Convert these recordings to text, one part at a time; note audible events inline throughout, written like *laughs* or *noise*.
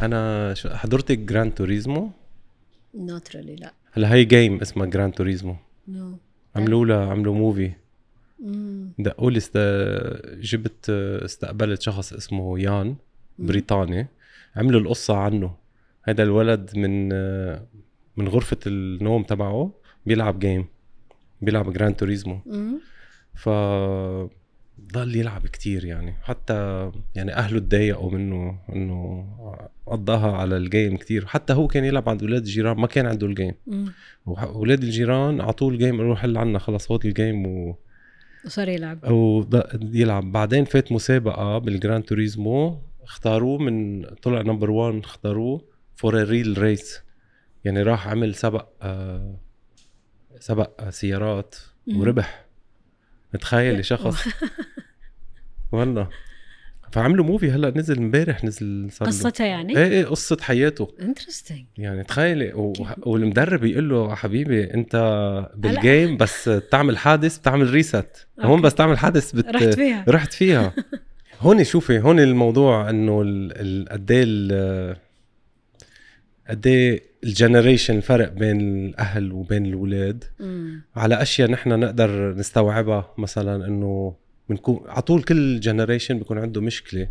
أنا حضرتك جراند توريزمو not really لا. هلا هي game اسمها جراند توريزمو no. عملوا لها عملوا movie. دقوا لي است... جبت استقبلت شخص اسمه يان بريطاني. عملوا القصة عنه. هذا الولد من من غرفة النوم تبعه بيلعب game بيلعب جراند توريزمو. ف ضل يلعب كتير يعني. حتى يعني أهله تضايقوا منه إنه قضاها على ال game كتير. حتى هو كان يلعب عند أولاد الجيران ما كان عنده ال game مم. واولاد الجيران اعطوه ال game قالوا حل عنا خلص هو ال game و... وصار يلعب. وض- يلعب. بعدين فات مسابقة بالجراند توريزمو اختاروه من طلع number 1 اختاروه for real race يعني راح عمل سبق آه سبق آه، سيارات مم. وربح. تخيلي شخص. *laughs* والله. فعملوا movie هلا نزل امبارح نزل صار له- قصته يعني؟ إيه إيه قصة حياته. interesting يعني تخيلي و... والمدرب يقول له حبيبي أنت بال game بس تعمل حادث بتعمل reset هون. بس تعمل حادث بت... رحت فيها. رحت فيها. *laughs* هون شوفي هون الموضوع إنه قد إيه ال- قد إيه ال generation الفرق بين الأهل وبين الاولاد. على أشياء نحن نقدر نستوعبها مثلا إنه بنكون على طول كل generation بيكون عنده مشكلة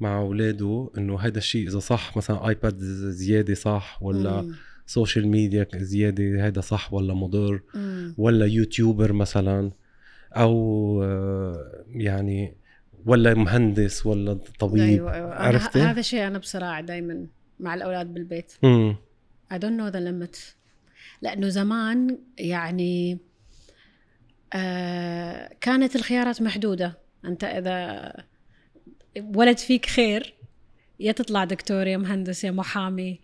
مع أولاده إنه هذا الشيء إذا صح مثلا iPad زيادة صح ولا مم. social media زيادة هذا صح ولا مضر مم. ولا YouTuber مثلا أو آه، يعني ولا مهندس ولا طبيب أيوه أنا عرفتي؟ هذا الشيء أنا بصراع دائما مع الأولاد بالبيت. امم I don't know the limit لأنه زمان يعني آه كانت الخيارات محدودة. أنت إذا ولد فيك خير يا تطلع دكتور يا مهندس يا محامي.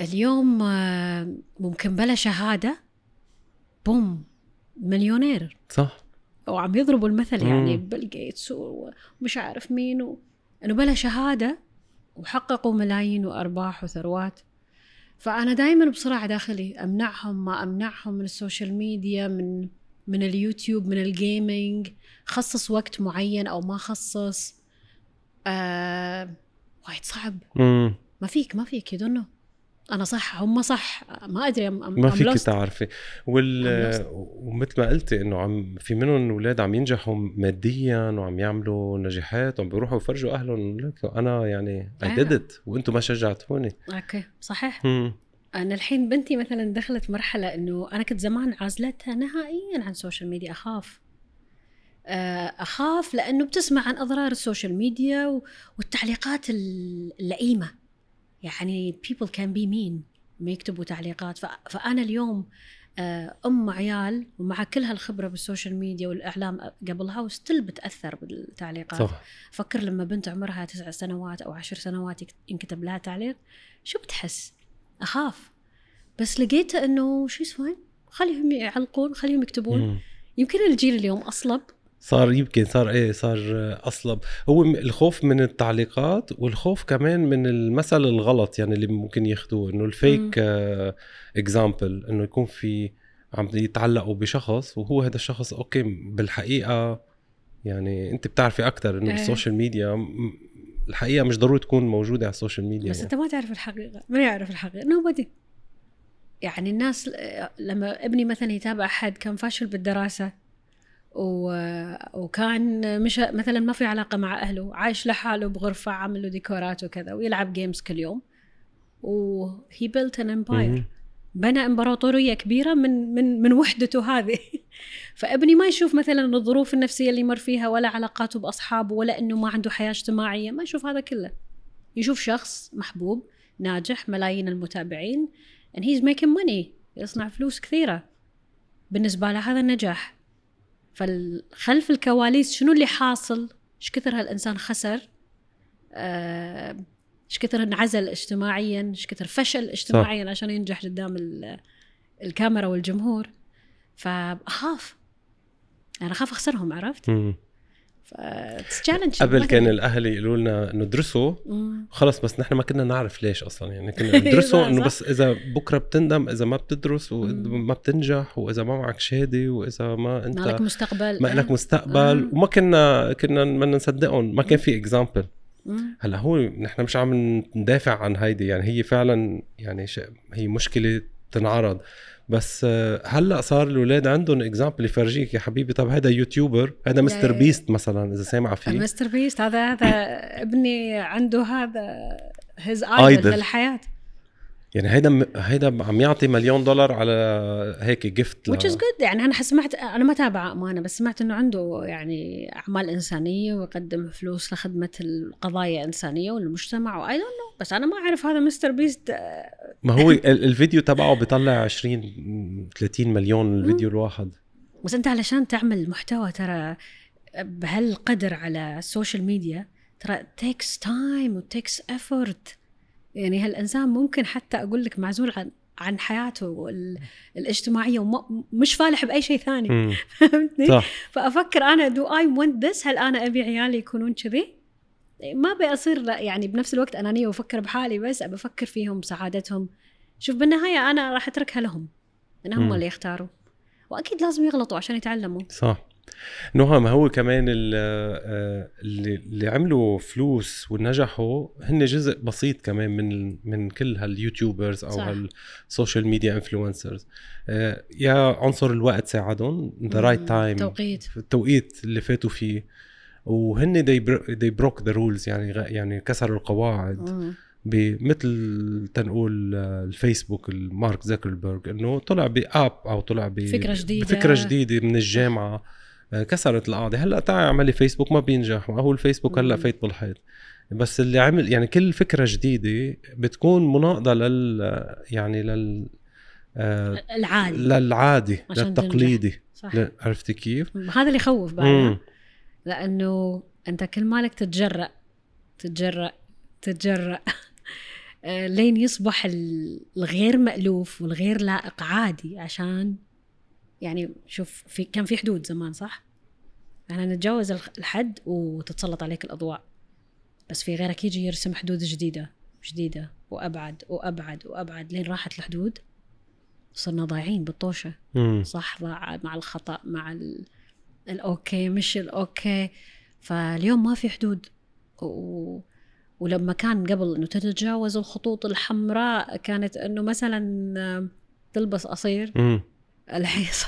اليوم آه ممكن بلا شهادة boom مليونير. صح. وعم يضربوا المثل يعني. بيل جيتس ومش عارف مين و... إنه بلا شهادة وحققوا ملايين وأرباح وثروات. فأنا دائما بصراع داخلي أمنعهم ما أمنعهم من ال social media من من اليوتيوب من ال gaming خصص وقت معين أو ما خصص. آه... وايد صعب. ما فيك ما فيك you don't know أنا صح هم صح. ما أدري أم ما فيك. تعرفي. وال. ومثل ما قلتي إنه عم في منهم أولاد عم ينجحوا ماديا وعم يعملوا نجاحات وعم بيروحوا يفرجوا أهلهم. لك أنا يعني اي آه. وأنتم ما شجعتوني. okay صحيح. امم أنا الحين بنتي مثلا دخلت مرحلة إنه أنا كنت زمان عازلتها نهائيا عن ال social media أخاف. آه، أخاف لأنه بتسمع عن أضرار ال social media والتعليقات ال- اللئيمة. يعني people can be mean. ما يكتبوا تعليقات. ف- فأنا اليوم آه، أم عيال ومع كل هالخبرة بال social media والإعلام قبلها و still بتأثر بالتعليقات. صح. فكر لما بنت عمرها تسع سنوات أو عشر سنوات ينكتب لها تعليق شو بتحس؟ أخاف. بس لقيت إنه شو اسمه خليهم يعلقون خليهم يكتبون. مم. يمكن الجيل اليوم أصلب. صار يمكن صار إيه صار أصلب هو الخوف من التعليقات والخوف كمان من المثل الغلط يعني اللي ممكن ياخذوه إنه ال fake example إنه يكون في عم يتعلقوا بشخص وهو هذا الشخص okay بالحقيقة يعني أنت بتعرفي أكثر إنه إيه. بال social media م- الحقيقة مش ضروري تكون موجودة على ال social media بس يعني. أنت ما تعرف الحقيقة من يعرف الحقيقة nobody يعني الناس لما ابني مثلا يتابع أحد كان فاشل بالدراسة و... وكان مش مثلا ما في علاقة مع أهله عايش لحاله بغرفة عامل له ديكورات وكذا ويلعب games كل يوم. و he built an empire. بنى إمبراطورية كبيرة من من من وحدته هذه. *laughs* فابني ما يشوف مثلا الظروف النفسية اللي يمر فيها ولا علاقاته بأصحابه ولا إنه ما عنده حياة اجتماعية. ما يشوف هذا كله. يشوف شخص محبوب ناجح ملايين المتابعين and he's making money. يصنع فلوس كثيرة. بالنسبة له هذا النجاح. فخلف الكواليس شنو اللي حاصل؟ إيش كثر هالإنسان خسر؟ آه، إيش كثر انعزل اجتماعيا؟ إيش كثر فشل اجتماعيا عشان ينجح قدام ال- الكاميرا والجمهور؟ فأخاف. أنا أخاف أخسرهم عرفت؟ challenge قبل كان *laughs* الأهل يقولوا لنا انه ادرسوا خلص بس نحن ما كنا نعرف ليش أصلا يعني كنا *laughs* ندرسه صح، إنه. بس إذا بكرة بتندم إذا ما بتدرس واذا مم. ما بتنجح وإذا ما معك شهادة وإذا ما أنت ما لك مستقبل ما لك مستقبل آه. وما كنا كنا بدنا نصدقهم ما كان في example. هلأ هو نحن مش عم ندافع عن هيدي يعني هي فعلا يعني. هي مشكلة تنعرض بس آه، هلأ صار الاولاد عندهم example يفرجيك يا حبيبي طب هذا YouTuber هذا Mr. Beast مثلا إذا سامع فيه Mr Beast هذا هذا ابني عنده هذا his. idol للحياة يعني هيدا هيدا عم يعطي مليون دولار على هيك gift which is good. يعني أنا سمعت أنا ما تابع أمانة بس سمعت إنه عنده يعني أعمال إنسانية ويقدم فلوس لخدمة القضايا الإنسانية والمجتمع و I don't know بس أنا ما أعرف هذا Mr Beast ما هو ال- الفيديو تبعه بيطلع 20 30 مليون الفيديو الواحد. بس أنت علشان تعمل محتوى ترى بهالقدر على السوشيال ميديا ترى takes time و takes effort. يعني هالإنسان ممكن حتى أقول لك معزول عن عن حياته ال- الاجتماعية ومش فالح بأي شيء ثاني. *laughs* فهمتني؟ صح فأفكر أنا do I want this هل أنا أبي عيالي يكونون كذي؟ ما لا يعني بنفس الوقت انانيه وافكر بحالي بس أبي أفكر فيهم بسعادتهم شوف بالنهاية أنا راح أتركها لهم ان هم. اللي يختاروا وأكيد لازم يغلطوا عشان يتعلموا صح ما هو كمان آه، اللي, اللي عملوا فلوس ونجحوا هن جزء بسيط كمان من من كل هال YouTubers أو صح. هالسوشيال ميديا influencers يا عنصر الوقت ساعدهم the right. time توقيت التوقيت اللي فاتوا فيه وهن they, they broke the rules يعني يعني كسروا القواعد مم. بمثل تنقول آه، الفيسبوك المارك زكربرج إنه طلع بأب أو طلع ب فكرة جديدة. بفكرة جديدة من الجامعة آه، كسرت القاعده هلأ تعال اعملي فيسبوك ما بينجح. هو الفيسبوك هلأ. فايت بالحيط. بس اللي عمل يعني كل فكرة جديدة بتكون مناقضة لل يعني لل آه، العادي. للعادي للتقليدي. صح. عرفتي كيف؟ هذا اللي يخوف مم. لأنه أنت كل مالك تتجرأ تتجرأ تتجرأ. *laughs* آه، لين يصبح ال- الغير مألوف والغير لائق عادي عشان يعني شوف في كان في حدود زمان صح؟ إحنا نتجاوز الحد وتتسلط عليك الأضواء بس في غيرك يجي يرسم حدود جديدة جديدة وأبعد وأبعد وأبعد لين راحت الحدود صرنا ضايعين بالطوشة مم. صح ضاع مع الخطأ مع ال... الأوكي مش الأوكي فاليوم ما في حدود و... ولما كان قبل إنه تتجاوز الخطوط الحمراء كانت إنه مثلا تلبس قصير. الحين *laughs*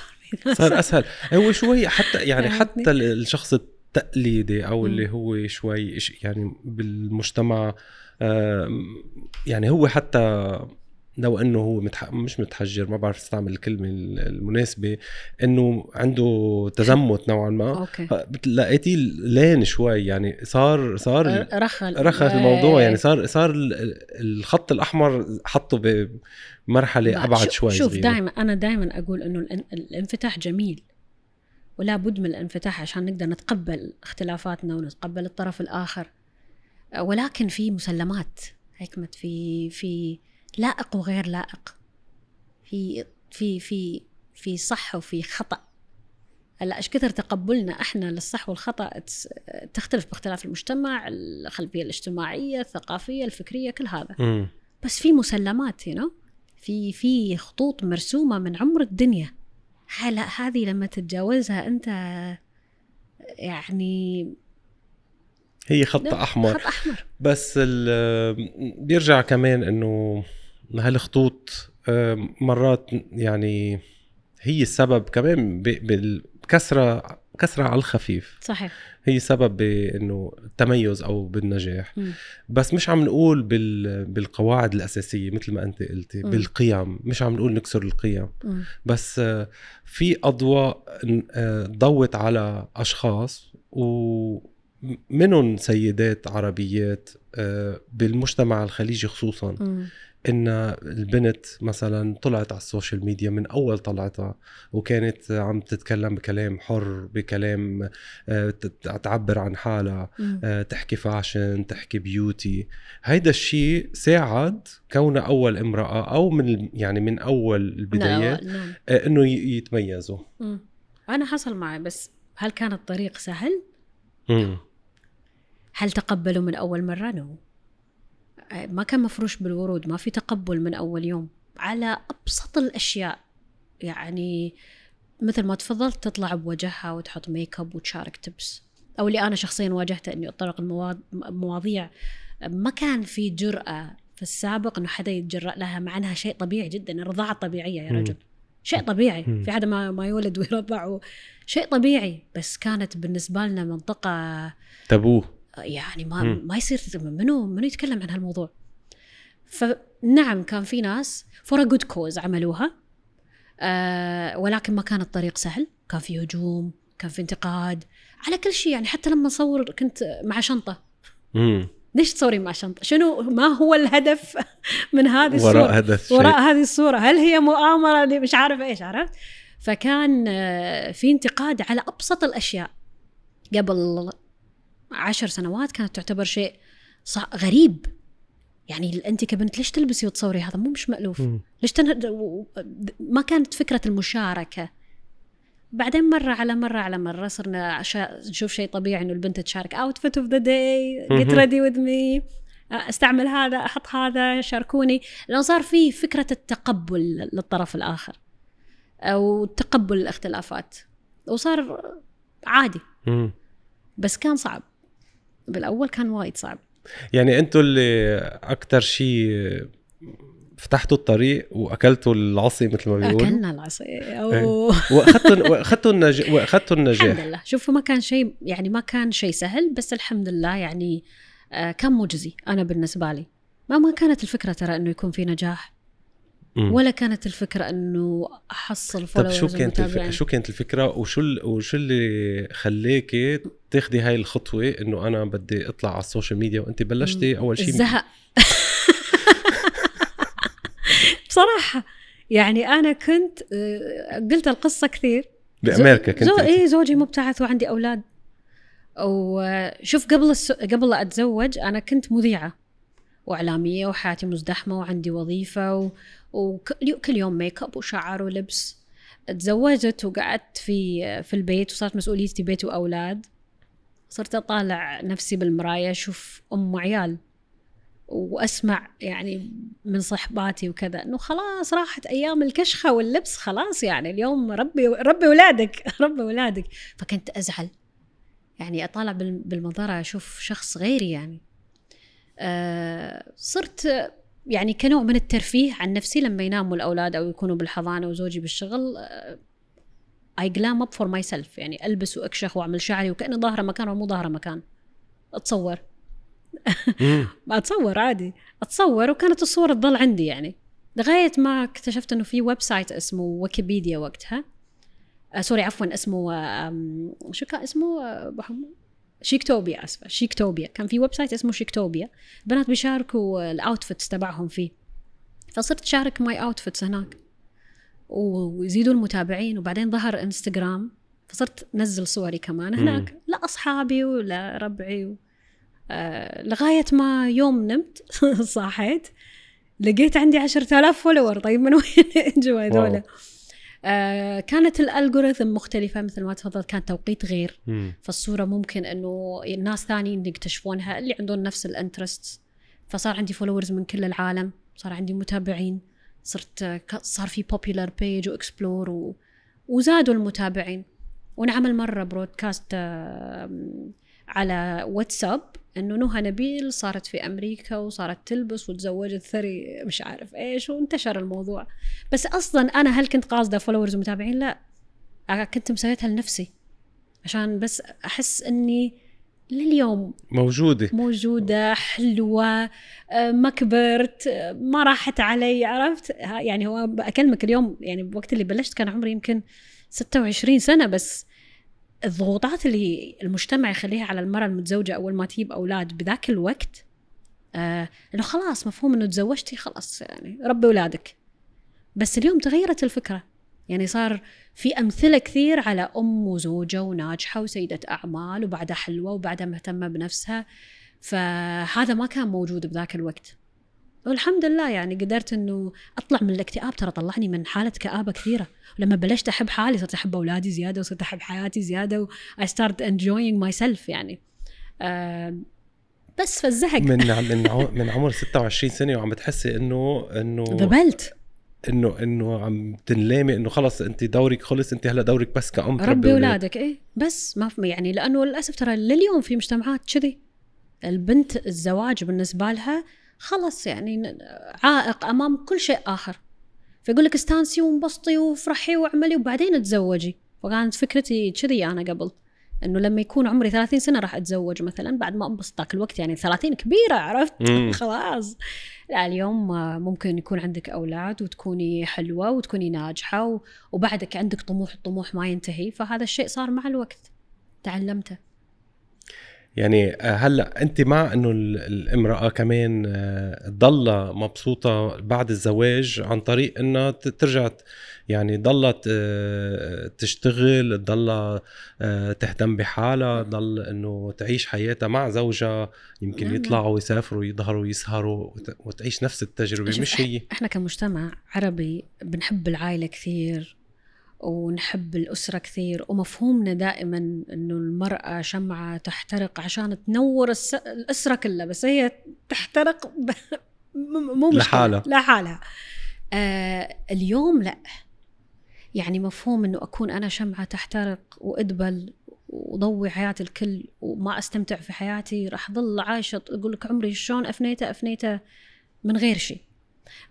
صار صار أسهل هو شوي حتى يعني فهمتني؟ حتى الشخص التقليدي أو. اللي هو شوي يعني بالمجتمع آم، يعني هو حتى لو إنه هو متح... مش متحجر ما بعرف استعمل الكلمة المناسبة إنه عنده تزمت نوعا ما. أوكي. لقيتيه لين شوي يعني صار صار رخل. رخص الموضوع يعني صار صار ال- ال- الخط الأحمر حطه بمرحلة أبعد شوي شوف. دائما أنا دائما أقول إنه الان- الانفتاح جميل ولا بد من الانفتاح عشان نقدر نتقبل اختلافاتنا ونتقبل الطرف الآخر. ولكن في مسلمات حكمت في في لائق وغير لائق. في في في في صح وفي خطأ. هلا إيش كثر تقبلنا إحنا للصح والخطأ؟ تختلف باختلاف المجتمع الخلفية الاجتماعية الثقافية الفكرية كل هذا. مم. بس في مسلمات هنا في في خطوط مرسومة من عمر الدنيا. هلا هذه لما تتجاوزها أنت يعني هي خط أحمر. خط أحمر. بس ال- بيرجع كمان إنه هالخطوط آه، مرات يعني هي السبب كمان ب- بالكسرة كسرة على الخفيف صحيح هي سبب بإنه التميز أو بالنجاح مم. بس مش عم نقول بال بالقواعد الأساسية مثل ما أنت قلتي مم. بالقيم مش عم نقول نكسر القيم مم. بس آه، في أضواء آه، ضوت على أشخاص ومنهم سيدات عربيات بالمجتمع الخليجي خصوصا مم. إن البنت مثلا طلعت على السوشيال ميديا من أول طلعتها وكانت عم تتكلم بكلام حر بكلام آه، تعبر عن حالها. آه، تحكي fashion تحكي beauty هيدا الشيء ساعد كونها أول امرأة أو من يعني من أول البدايات نعم. آه، إنه يتميزوا مم. أنا حصل معي بس هل كان الطريق سهل؟ مم. هل تقبلوا من أول مرة؟ no ما كان مفروش بالورود ما في تقبل من أول يوم. على أبسط الأشياء يعني مثل ما تفضلت تطلع بوجهها وتحط ميك اب وتشارك tips أو اللي أنا شخصيا واجهته إني أتطرق المواضيع ما كان في جرأة في السابق إنه حدا يتجرأ لها مع إنها شيء طبيعي جدا الرضاعة طبيعية يا رجل. شيء طبيعي. في حدا ما ما يولد ويرضع شيء طبيعي. بس كانت بالنسبة لنا منطقة تابوه يعني ما ما يصير منو منو يتكلم عن هالموضوع. فنعم كان في ناس for good cause عملوها آه ولكن ما كان الطريق سهل. كان في هجوم كان في انتقاد على كل شيء. يعني حتى لما اصور كنت مع شنطة. امم ليش تصوري مع شنطة؟ شنو ما هو الهدف *laughs* من هذه الصورة؟ وراء الشيء. وراء هذه الصورة. هل هي مؤامرة؟ مش عارف إيش عرفت؟ فكان آه، في انتقاد على أبسط الأشياء. قبل عشر سنوات كانت تعتبر شيء غريب. يعني أنت كبنت ليش تلبسي وتصوري؟ هذا مو مش مألوف. مم. ليش تنه... ما كانت فكرة المشاركة. بعدين مرة على مرة على مرة صرنا شا... نشوف شيء طبيعي إنه البنت تشارك. outfit of the day get ready with me أستعمل هذا أحط هذا شاركوني. لأنه صار في فكرة التقبل للطرف الآخر. أو تقبل الاختلافات. وصار عادي. مم. بس كان صعب. بالأول كان وايد صعب. يعني أنتوا اللي أكثر شيء فتحتوا الطريق وأكلتوا العصي مثل ما بيقولوا؟ أكلنا العصي. إيه. واخذتوا وأخذتوا النج... وأخذتوا الحمد النجاح. لله. شوفوا ما كان شيء يعني ما كان شيء سهل بس الحمد لله يعني آه، كان مجزي أنا بالنسبة لي. ما ما كانت الفكرة ترى إنه يكون في نجاح. مم. ولا كانت الفكرة إنه أحصل طب شو كانت الف... ومتابعين. شو كانت الفكرة؟ وشو ال... وشو اللي خليكي تاخدي هاي الخطوة إنه أنا بدي أطلع على السوشيال ميديا وانت بلشتي أول شيء الزهق. *laughs* بصراحة يعني أنا كنت آه، قلت القصة كثير. بأمريكا كنت زو... اي زوجي مبتعث وعندي أولاد. وشوف قبل الس... قبل أتزوج أنا كنت مذيعة. وإعلامية وحياتي مزدحمة وعندي وظيفة و... وكل يوم ميك أب وشعر ولبس. تزوجت وقعدت في في البيت وصارت مسؤوليتي بيت وأولاد. صرت أطالع نفسي بالمراية أشوف أم وعيال وأسمع يعني من صحباتي وكذا. إنه خلاص راحت أيام الكشخة واللبس خلاص يعني اليوم ربي ربي اولادك *laughs* ربي اولادك فكنت أزعل. يعني أطالع بال- بالمنظرة أشوف شخص غيري يعني. صرت يعني كنوع من الترفيه عن نفسي لما يناموا الأولاد أو يكونوا بالحضانة وزوجي بالشغل I glam up for myself يعني ألبس وأكشخ وأعمل شعري وكأني ظاهرة مكان ومو ظاهرة مكان. أتصور. *laughs* ما أتصور عادي. أتصور وكانت الصور تظل عندي يعني. لغاية ما اكتشفت إنه في website اسمه ويكيبيديا وقتها. آه sorry عفوا اسمه آم، شو كان اسمه؟ آه،؟ Chictopia آسفة Chictopia. كان في website اسمه Chictopia. البنات بيشاركوا ال outfits تبعهم فيه. فصرت شارك my outfits هناك. ويزيدوا المتابعين. وبعدين ظهر انستغرام فصرت نزل صوري كمان هناك. لا أصحابي ولا ربعي و... آه لغاية ما يوم نمت *laughs* صحيت. لقيت عندي عشرة آلاف follower طيب من وين *laughs* اجوا هذول. آه كانت ال algorithm مختلفة مثل ما تفضلت كان توقيت غير. فالصورة ممكن إنه الناس ثانيين يكتشفونها اللي عندهم نفس ال interest فصار عندي followers من كل العالم صار عندي متابعين. صرت ك- صار في popular page و explore و... وزادوا المتابعين. ونعمل مرة broadcast على واتساب إنه نهى نبيل صارت في أمريكا وصارت تلبس وتزوجت ثري مش عارف إيش وانتشر الموضوع. بس أصلا أنا هل كنت قاصدة فولورز ومتابعين؟ لا. كنت مسويتها لنفسي. عشان بس أحس إني لليوم موجودة. موجودة حلوة ما كبرت ما راحت علي عرفت؟ يعني هو أكلمك اليوم يعني بوقت اللي بلشت كان عمري يمكن 26 سنة بس. الضغوطات اللي المجتمع يخليها على المرأة المتزوجة أول ما تجيب أولاد بذاك الوقت آه إنه خلاص مفهوم إنه تزوجتي خلاص يعني ربي أولادك. بس اليوم تغيرت الفكرة. يعني صار في أمثلة كثير على أم وزوجة وناجحة وسيدة أعمال وبعدها حلوة وبعدها مهتمة بنفسها فهذا ما كان موجود بذاك الوقت. والحمد لله يعني قدرت إنه أطلع من الاكتئاب. ترى طلعني من حالة كآبة كثيرة. ولما بلشت أحب حالي صرت أحب أولادي زيادة وصرت أحب حياتي زيادة و I started enjoying myself يعني. آه بس فالزهق من من من عمر 26 سنة وعم بتحسي إنه إنه ذبلت إنه إنه عم تنلامي إنه خلص أنت دورك خلص أنت هلا دورك بس كأم ربي. أولادك إيه. بس ما في يعني لأنه للأسف ترى لليوم في مجتمعات كذي. البنت الزواج بالنسبة لها خلص يعني عائق أمام كل شيء آخر. فيقول لك استانسي وانبسطي وافرحي واعملي وبعدين تزوجي فكانت فكرتي كذي أنا قبل إنه لما يكون عمري 30 سنة راح أتزوج مثلا بعد ما أنبسط ذاك الوقت يعني 30 كبيرة عرفت. *laughs* خلاص. لا اليوم ممكن يكون عندك أولاد وتكوني حلوة وتكوني ناجحة وبعدك عندك طموح الطموح ما ينتهي فهذا الشيء صار مع الوقت. تعلمته. يعني آه، هلأ أنت مع إنه ال- الامرأة كمان آه، تضلها مبسوطة بعد الزواج عن طريق إنها ترجع يعني ضلها ت- تشتغل تضلها آه، تهتم بحالها تضل إنه تعيش حياتها مع زوجها يمكن. يطلعوا ويسافروا يظهروا يسهروا وت- وتعيش نفس التجربة مش هي إحنا كمجتمع عربي بنحب العائلة كثير ونحب الأسرة كثير. ومفهومنا دائما أنه المرأة شمعة تحترق عشان تنور الس... الأسرة كلها بس هي تحترق ب... مو مشكلة لحالها. لحالها آه اليوم لا. يعني مفهوم أنه أكون أنا شمعة تحترق وأدبل وضوي حياة الكل وما أستمتع في حياتي راح ضل عايشة أقول لك عمري شلون أفنيته أفنيته من غير شيء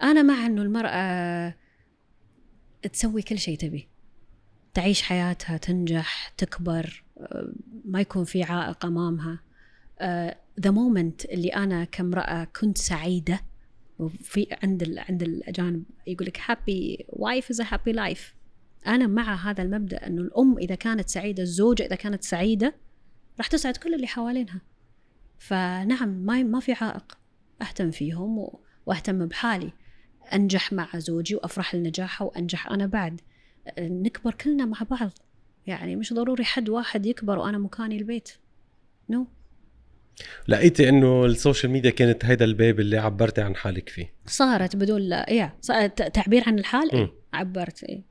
أنا مع أنه المرأة تسوي كل شيء تبي. تعيش حياتها تنجح تكبر آه، ما يكون في عائق أمامها. the moment اللي أنا كامرأة كنت سعيدة وفي عند ال عند الأجانب يقول لك happy wife is happy life أنا مع هذا المبدأ إنه الأم إذا كانت سعيدة الزوجة إذا كانت سعيدة راح تسعد كل اللي حوالينها. فنعم ما ما في عائق. أهتم فيهم وأهتم بحالي. أنجح مع زوجي وأفرح لنجاحه وأنجح أنا بعد. نكبر كلنا مع بعض يعني مش ضروري حد واحد يكبر وأنا مكاني البيت no لقيتي إنه السوشيال ميديا كانت هيدا الباب اللي عبرتي عن حالك فيه صارت بدون لا يا صارت تعبير عن الحال. إيه؟ عبرت إيه؟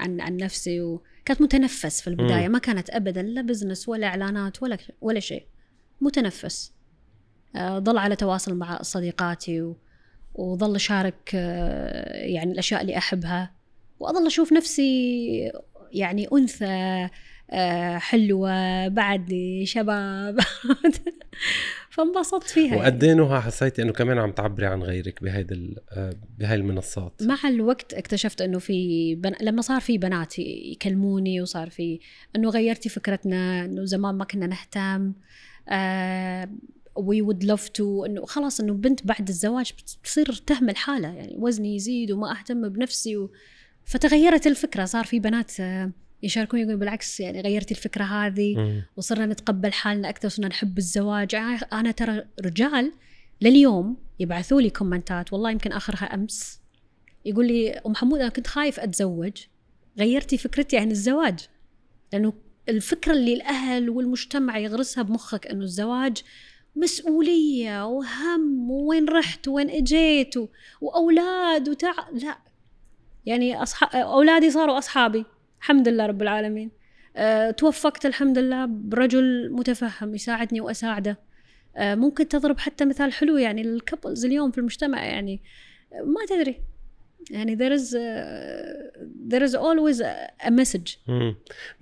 عن عن نفسي وكانت متنفس في البداية مم. ما كانت ابدا لا business ولا إعلانات ولا ولا شيء متنفس آه، ضل على تواصل مع صديقاتي و... وظل اشارك آه، يعني الأشياء اللي أحبها وأظل أشوف نفسي يعني أنثى آه، حلوة بعدني شباب *laughs* فانبسطت فيها يعني. وقد نهى حسيتي إنه كمان عم تعبري عن غيرك بهيدي ال- آه، بهاي المنصات مع الوقت اكتشفت إنه في بن... لما صار في بنات يكلموني وصار في إنه غيرتي فكرتنا إنه زمان ما كنا نهتم we would love to إنه خلاص إنه بنت بعد الزواج بتصير تهمل حالها يعني وزني يزيد وما أهتم بنفسي و... فتغيرت الفكرة صار في بنات آه، يشاركوني يقولون بالعكس يعني غيرتي الفكرة هذه. وصرنا نتقبل حالنا أكثر وصرنا نحب الزواج أنا ترى رجال لليوم يبعثوا لي كومنتات والله يمكن آخرها أمس يقول لي أم حمود أنا كنت خايف أتزوج غيرتي فكرتي عن الزواج لأنه الفكرة اللي الأهل والمجتمع يغرسها بمخك إنه الزواج مسؤولية وهم وين رحت وين إجيت. وأولاد وتع لا يعني أصح... أولادي صاروا أصحابي الحمد لله رب العالمين. أه، توفقت الحمد لله برجل متفهم يساعدني وأساعده. أه، ممكن تضرب حتى مثال حلو يعني الكابلز اليوم في المجتمع يعني أه، ما تدري. يعني there is uh, there is always a, message.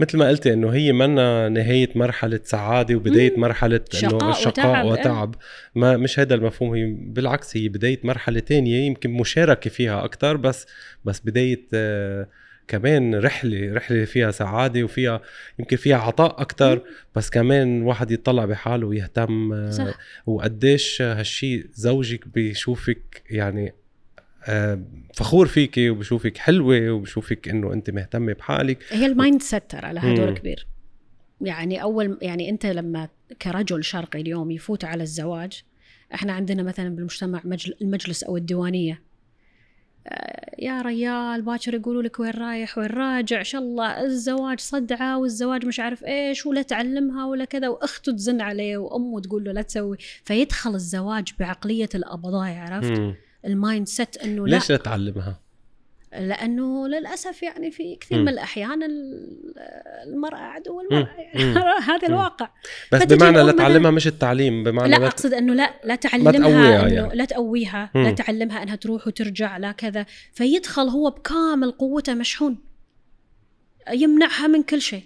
مثل ما قلتي إنه هي منا نهاية مرحلة سعادة وبداية مم. مرحلة شقاء إنه شقاء وتعب، إيه. وتعب ما مش هذا المفهوم هي بالعكس هي بداية مرحلة تانية يمكن مشاركة فيها أكثر بس بس بداية آه، كمان رحلة رحلة فيها سعادة وفيها يمكن فيها عطاء أكثر بس كمان واحد يطلع بحاله ويهتم آه، صح وقديش هالشي زوجك بيشوفك يعني فخور فيكي وبشوفك حلوة وبشوفك إنه أنت مهتمة بحالك. هي ال mindset ترى لها دور. كبير. يعني أول يعني أنت لما كرجل شرقي اليوم يفوت على الزواج إحنا عندنا مثلا بالمجتمع مجل المجلس أو الديوانية. آه، يا ريال باكر يقولوا لك وين رايح وين راجع إن شاء الله الزواج صدعة والزواج مش عارف إيش ولا تعلمها ولا كذا وأخته تزن عليه وأمه تقول له لا تسوي. فيدخل الزواج بعقلية القبضاي عرفت. ال mindset إنه لا ليش لا تعلمها؟ لأنه للأسف يعني في كثير. من الأحيان ال- المرأة عدو المرأة مم. *laughs* هذا الواقع بس بمعنى لا تعلمها مش التعليم بمعنى لا لا أقصد إنه لا لا تعلمها تقويها إنه يعني. لا تقويها لا. تعلمها إنها تروح وترجع لا كذا فيدخل هو بكامل قوته مشحون يمنعها من كل شيء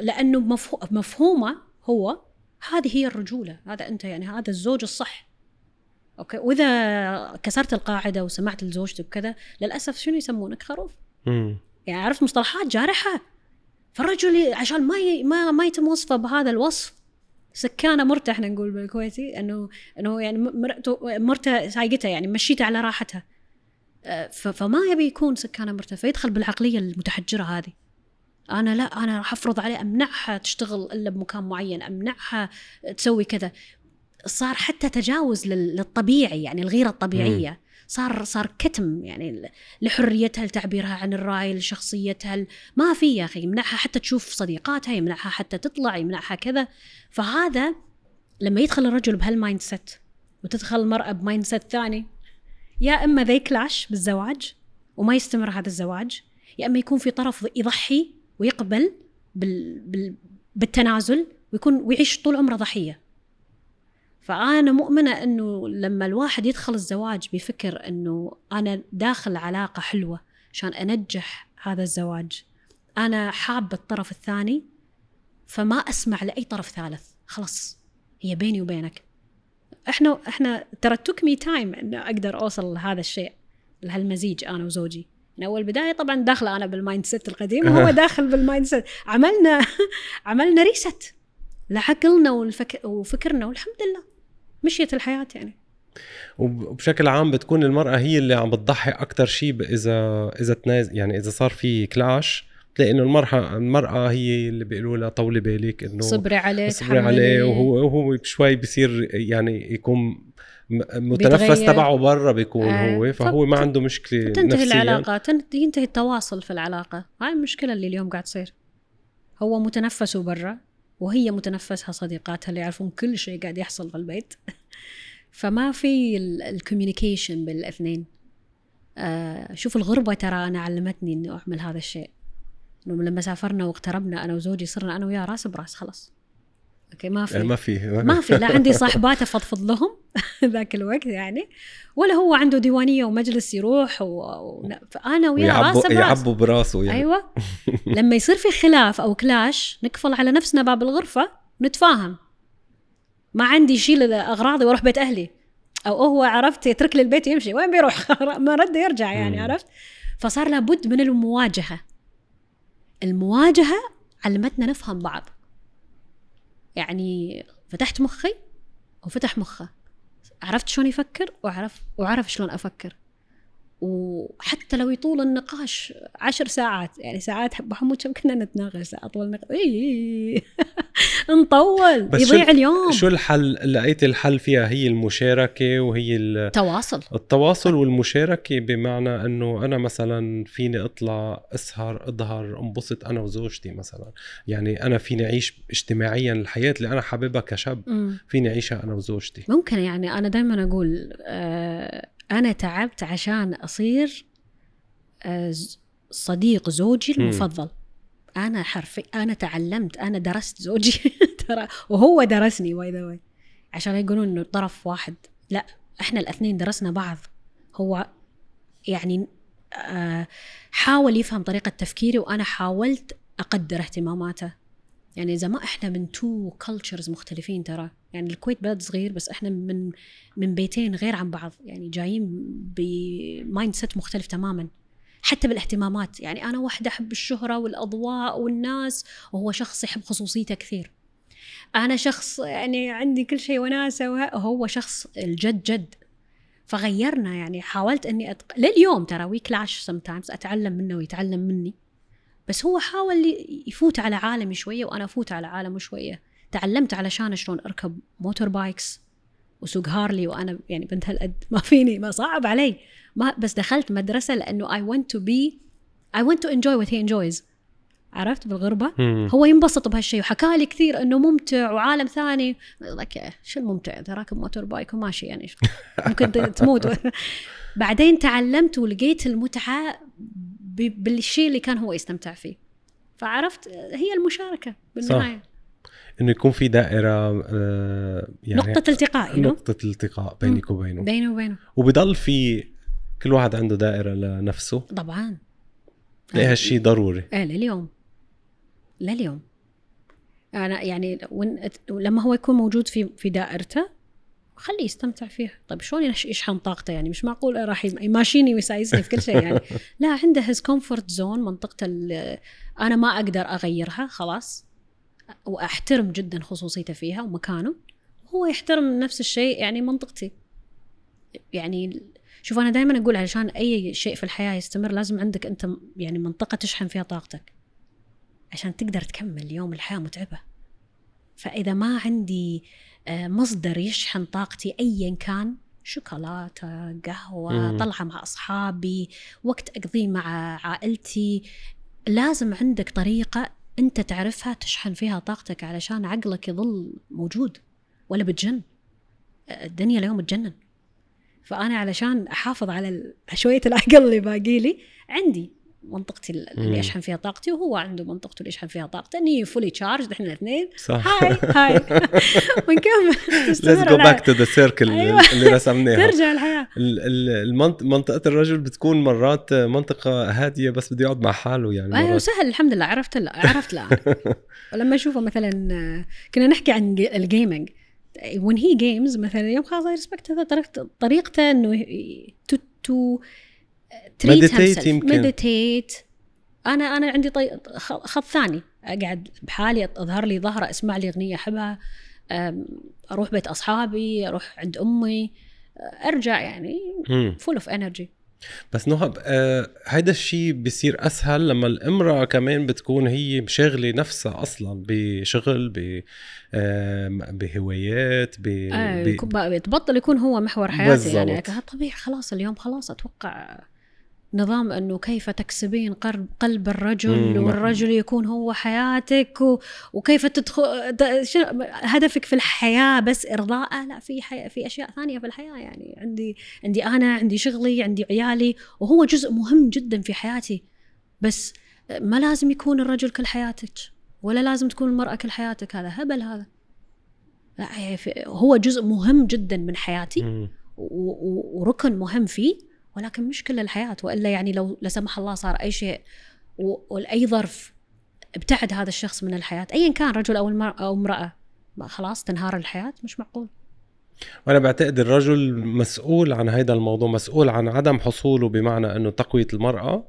لأنه مفهو- مفهومه هو هذه هي الرجولة هذا أنت يعني هذا الزوج الصح أوكي. وإذا كسرت القاعدة وسمعت لزوجتك كذا للأسف شنو يسمونك؟ خروف. مم. يعني عرفت مصطلحات جارحة. فالرجل عشان ما ي... ما ما يتم وصفه بهذا الوصف سكانه مرته إحنا نقول بالكويتي انه إنه يعني مرته مرته سايقتها يعني مشيتها على راحتها. ف- فما يبي يكون سكانه مرته فيدخل بالعقلية المتحجرة هذه. أنا لا أنا راح أفرض عليه أمنعها تشتغل إلا بمكان معين أمنعها تسوي كذا. صار حتى تجاوز لل- للطبيعي يعني الغيرة الطبيعية. صار صار كتم يعني لحريتها لتعبيرها عن الرأي لشخصيتها ما في يا أخي يمنعها حتى تشوف صديقاتها يمنعها حتى تطلع يمنعها كذا. فهذا لما يدخل الرجل بهال mindset وتدخل المرأة ب mindset ثاني يا إما they clash بالزواج وما يستمر هذا الزواج يا إما يكون في طرف يضحي ويقبل بال... بال... بالتنازل ويكون ويعيش طول عمره ضحية. فأنا مؤمنة أنه لما الواحد يدخل الزواج بفكر أنه أنا داخل علاقة حلوة عشان أنجح هذا الزواج. أنا حابة الطرف الثاني فما أسمع لأي طرف ثالث. خلاص هي بيني وبينك. إحنا إحنا ترى took me time انه أقدر أوصل لهذا الشيء لهالمزيج أنا وزوجي. من أول بداية طبعا داخلة أنا بال mindset القديم وهو *laughs* داخل بال mindset عملنا عملنا ريست لعقلنا. وفكرنا والحمد لله. مشيت الحياة يعني وب- وبشكل عام بتكون المرأة هي اللي عم بتضحي أكتر شيء إذا إذا تناز يعني إذا صار في كلاش بتلاقي إنه المرأة المرأة هي اللي بيقولوا لها طولي بالك إنه صبري عليه صبري عليه. وهو وهو شوي بصير يعني يكون متنفس. تبعه برا بيكون آه. هو فهو ما عنده مشكلة تنتهي نفسيا العلاقة تن- ينتهي التواصل في العلاقة هاي المشكلة اللي اليوم قاعد تصير هو متنفسه برا وهي متنفسها صديقاتها اللي يعرفون كل شيء قاعد يحصل في البيت. *laughs* فما في ال communication بالاثنين. آه شوف الغربة ترى أنا علمتني إني أعمل هذا الشيء. لما سافرنا واغتربنا أنا وزوجي صرنا أنا وياه راس براس خلاص. okay ما في. يعني ما في. ما في لا عندي صاحبات أفضفض لهم *laughs* ذاك الوقت يعني. ولا هو عنده ديوانية ومجلس يروح و... و... فأنا وياه راس براس يعبوا براسه يعني. أيوه. *laughs* لما يصير في خلاف أو كلاش نقفل على نفسنا باب الغرفة ونتفاهم ما عندي يشيل اغراضي وأروح بيت أهلي. أو هو عرفت يترك لي البيت يمشي. وين بيروح؟ *laughs* ما رد يرجع يعني. عرفت؟ فصار لابد من المواجهة. المواجهة علمتنا نفهم بعض. يعني فتحت مخي وفتح مخه. عرفت شلون يفكر وعرف وعرف شلون أفكر. وحتى لو يطول النقاش عشر ساعات يعني ساعات أبو حمود كم كنا نتناقش اطول نقاش *laughs* نطول يضيع اليوم. شو الحل؟ لقيت الحل فيها هي المشاركة وهي ال- تواصل التواصل والمشاركة بمعنى إنه أنا مثلا فيني أطلع أسهر أظهر أنبسط أنا وزوجتي مثلا. يعني أنا فيني أعيش اجتماعيا الحياة اللي أنا حاببها كشاب مم. فيني أعيشها أنا وزوجتي. ممكن يعني أنا دائما أقول آه أنا تعبت عشان أصير آه صديق زوجي. المفضل. أنا حرفي أنا تعلمت أنا درست زوجي *laughs* ترى وهو درسني باي ذا عشان يقولون إنه طرف واحد. لا إحنا الأثنين درسنا بعض. هو يعني آه حاول يفهم طريقة تفكيري وأنا حاولت أقدر اهتماماته. يعني إذا ما إحنا من two cultures مختلفين ترى. يعني الكويت بلد صغير بس إحنا من من بيتين غير عن بعض. يعني جايين ب mindset مختلف تماما. حتى بالاهتمامات. يعني أنا واحدة أحب الشهرة والأضواء والناس وهو شخص يحب خصوصيته كثير. أنا شخص يعني عندي كل شيء وناسه وه- وهو شخص الجد جد. فغيرنا يعني حاولت إني أتق... لليوم ترى we clash sometimes أتعلم منه ويتعلم مني. بس هو حاول يفوت على عالمي شوية وأنا أفوت على عالمه شوية. تعلمت علشان شلون أركب motorbikes وسوق هارلي وأنا يعني بنت هالقد. ما فيني ما صعب علي. ما بس دخلت مدرسة لأنه I want to be I want to enjoy what he enjoys. عرفت بالغربة؟ مم. هو ينبسط بهالشيء وحكى لي كثير إنه ممتع وعالم ثاني. لك شو الممتع؟ انت راكب motorbike وماشي يعني *laughs* ممكن تموت. *laughs* بعدين تعلمت ولقيت المتعة ب- بالشيء اللي كان هو يستمتع فيه. فعرفت هي المشاركة بالنهاية. إنه يكون في دائرة آه، يعني نقطة التقاء؟ نقطة التقاء بينك وبينه. بينه وبينه. وبضل في كل واحد عنده دائرة لنفسه. طبعا. تلاقي هالشيء ضروري. إيه لليوم. لليوم. أنا يعني وين لما هو يكون موجود في في دائرته خليه يستمتع فيها. طيب شلون يش- يشحن طاقته؟ يعني مش معقول راح يم- يماشيني ويسايسني في كل شيء يعني. *laughs* لا عنده his comfort zone منطقته أنا ما أقدر أغيرها خلاص. وأحترم جدا خصوصيته فيها ومكانه. هو يحترم نفس الشيء يعني منطقتي. يعني شوف أنا دائما أقول علشان أي شيء في الحياة يستمر لازم عندك أنت يعني منطقة تشحن فيها طاقتك عشان تقدر تكمل يوم الحياة متعبة. فإذا ما عندي آه، مصدر يشحن طاقتي ايا كان شوكولاتة قهوة مم. طلعة مع أصحابي وقت أقضيه مع عائلتي لازم عندك طريقة أنت تعرفها تشحن فيها طاقتك علشان عقلك يظل موجود ولا بتجن. الدنيا اليوم تجنن. فأنا علشان أحافظ على شوية العقل اللي باقي لي عندي منطقتي. اللي اشحن فيها طاقتي وهو عنده منطقته اللي يشحن فيها طاقته. اني فولي تشارج إحنا الاثنين. هاي هاي ونكمل let's go. Back to the circle. اللي رسمناها. ترجع الحياة. المنط- منطقة الرجل بتكون مرات منطقة هادية بس بده يقعد مع حاله يعني أيوه سهل. الحمد لله. عرفت لا عرفت لا *laughs* ولما اشوفه مثلا آه، كنا نحكي عن جي- ال gaming when he games مثلا يوم خلاص I respect هذا طريقته طريقته إنه to to meditate يمكن. meditate أنا أنا عندي طي... خط ثاني أقعد بحالي أظهر لي ظهرة أسمع لي أغنية أحبها أروح بيت أصحابي أروح عند أمي أرجع يعني. full of energy بس نهى آه هيدا الشيء بيصير أسهل لما الإمرأة كمان بتكون هي مشغله نفسها أصلا بشغل ب آم، بهوايات ب, ب... تبطل يكون هو محور حياتي يعني بالضبط. طبيعي خلاص اليوم خلاص أتوقع نظام أنه كيف تكسبين قلب قلب الرجل. والرجل يكون هو حياتك و... وكيف تدخل هدفك في الحياة بس ارضاءه لا في حي... في أشياء ثانية في الحياة. يعني عندي عندي أنا عندي شغلي عندي عيالي وهو جزء مهم جدا في حياتي. بس ما لازم يكون الرجل كل حياتك ولا لازم تكون المرأة كل حياتك. هذا هبل هذا. لا في- هو جزء مهم جدا من حياتي. و- و- وركن مهم فيه. ولكن مش كل الحياة وإلا يعني لو لا سمح الله صار أي شيء و- ولأي ظرف ابتعد هذا الشخص من الحياة أيا كان رجل أو امرأة ما خلاص تنهار الحياة مش معقول. وأنا بعتقد الرجل مسؤول عن هذا الموضوع مسؤول عن عدم حصوله بمعنى إنه تقوية المرأة.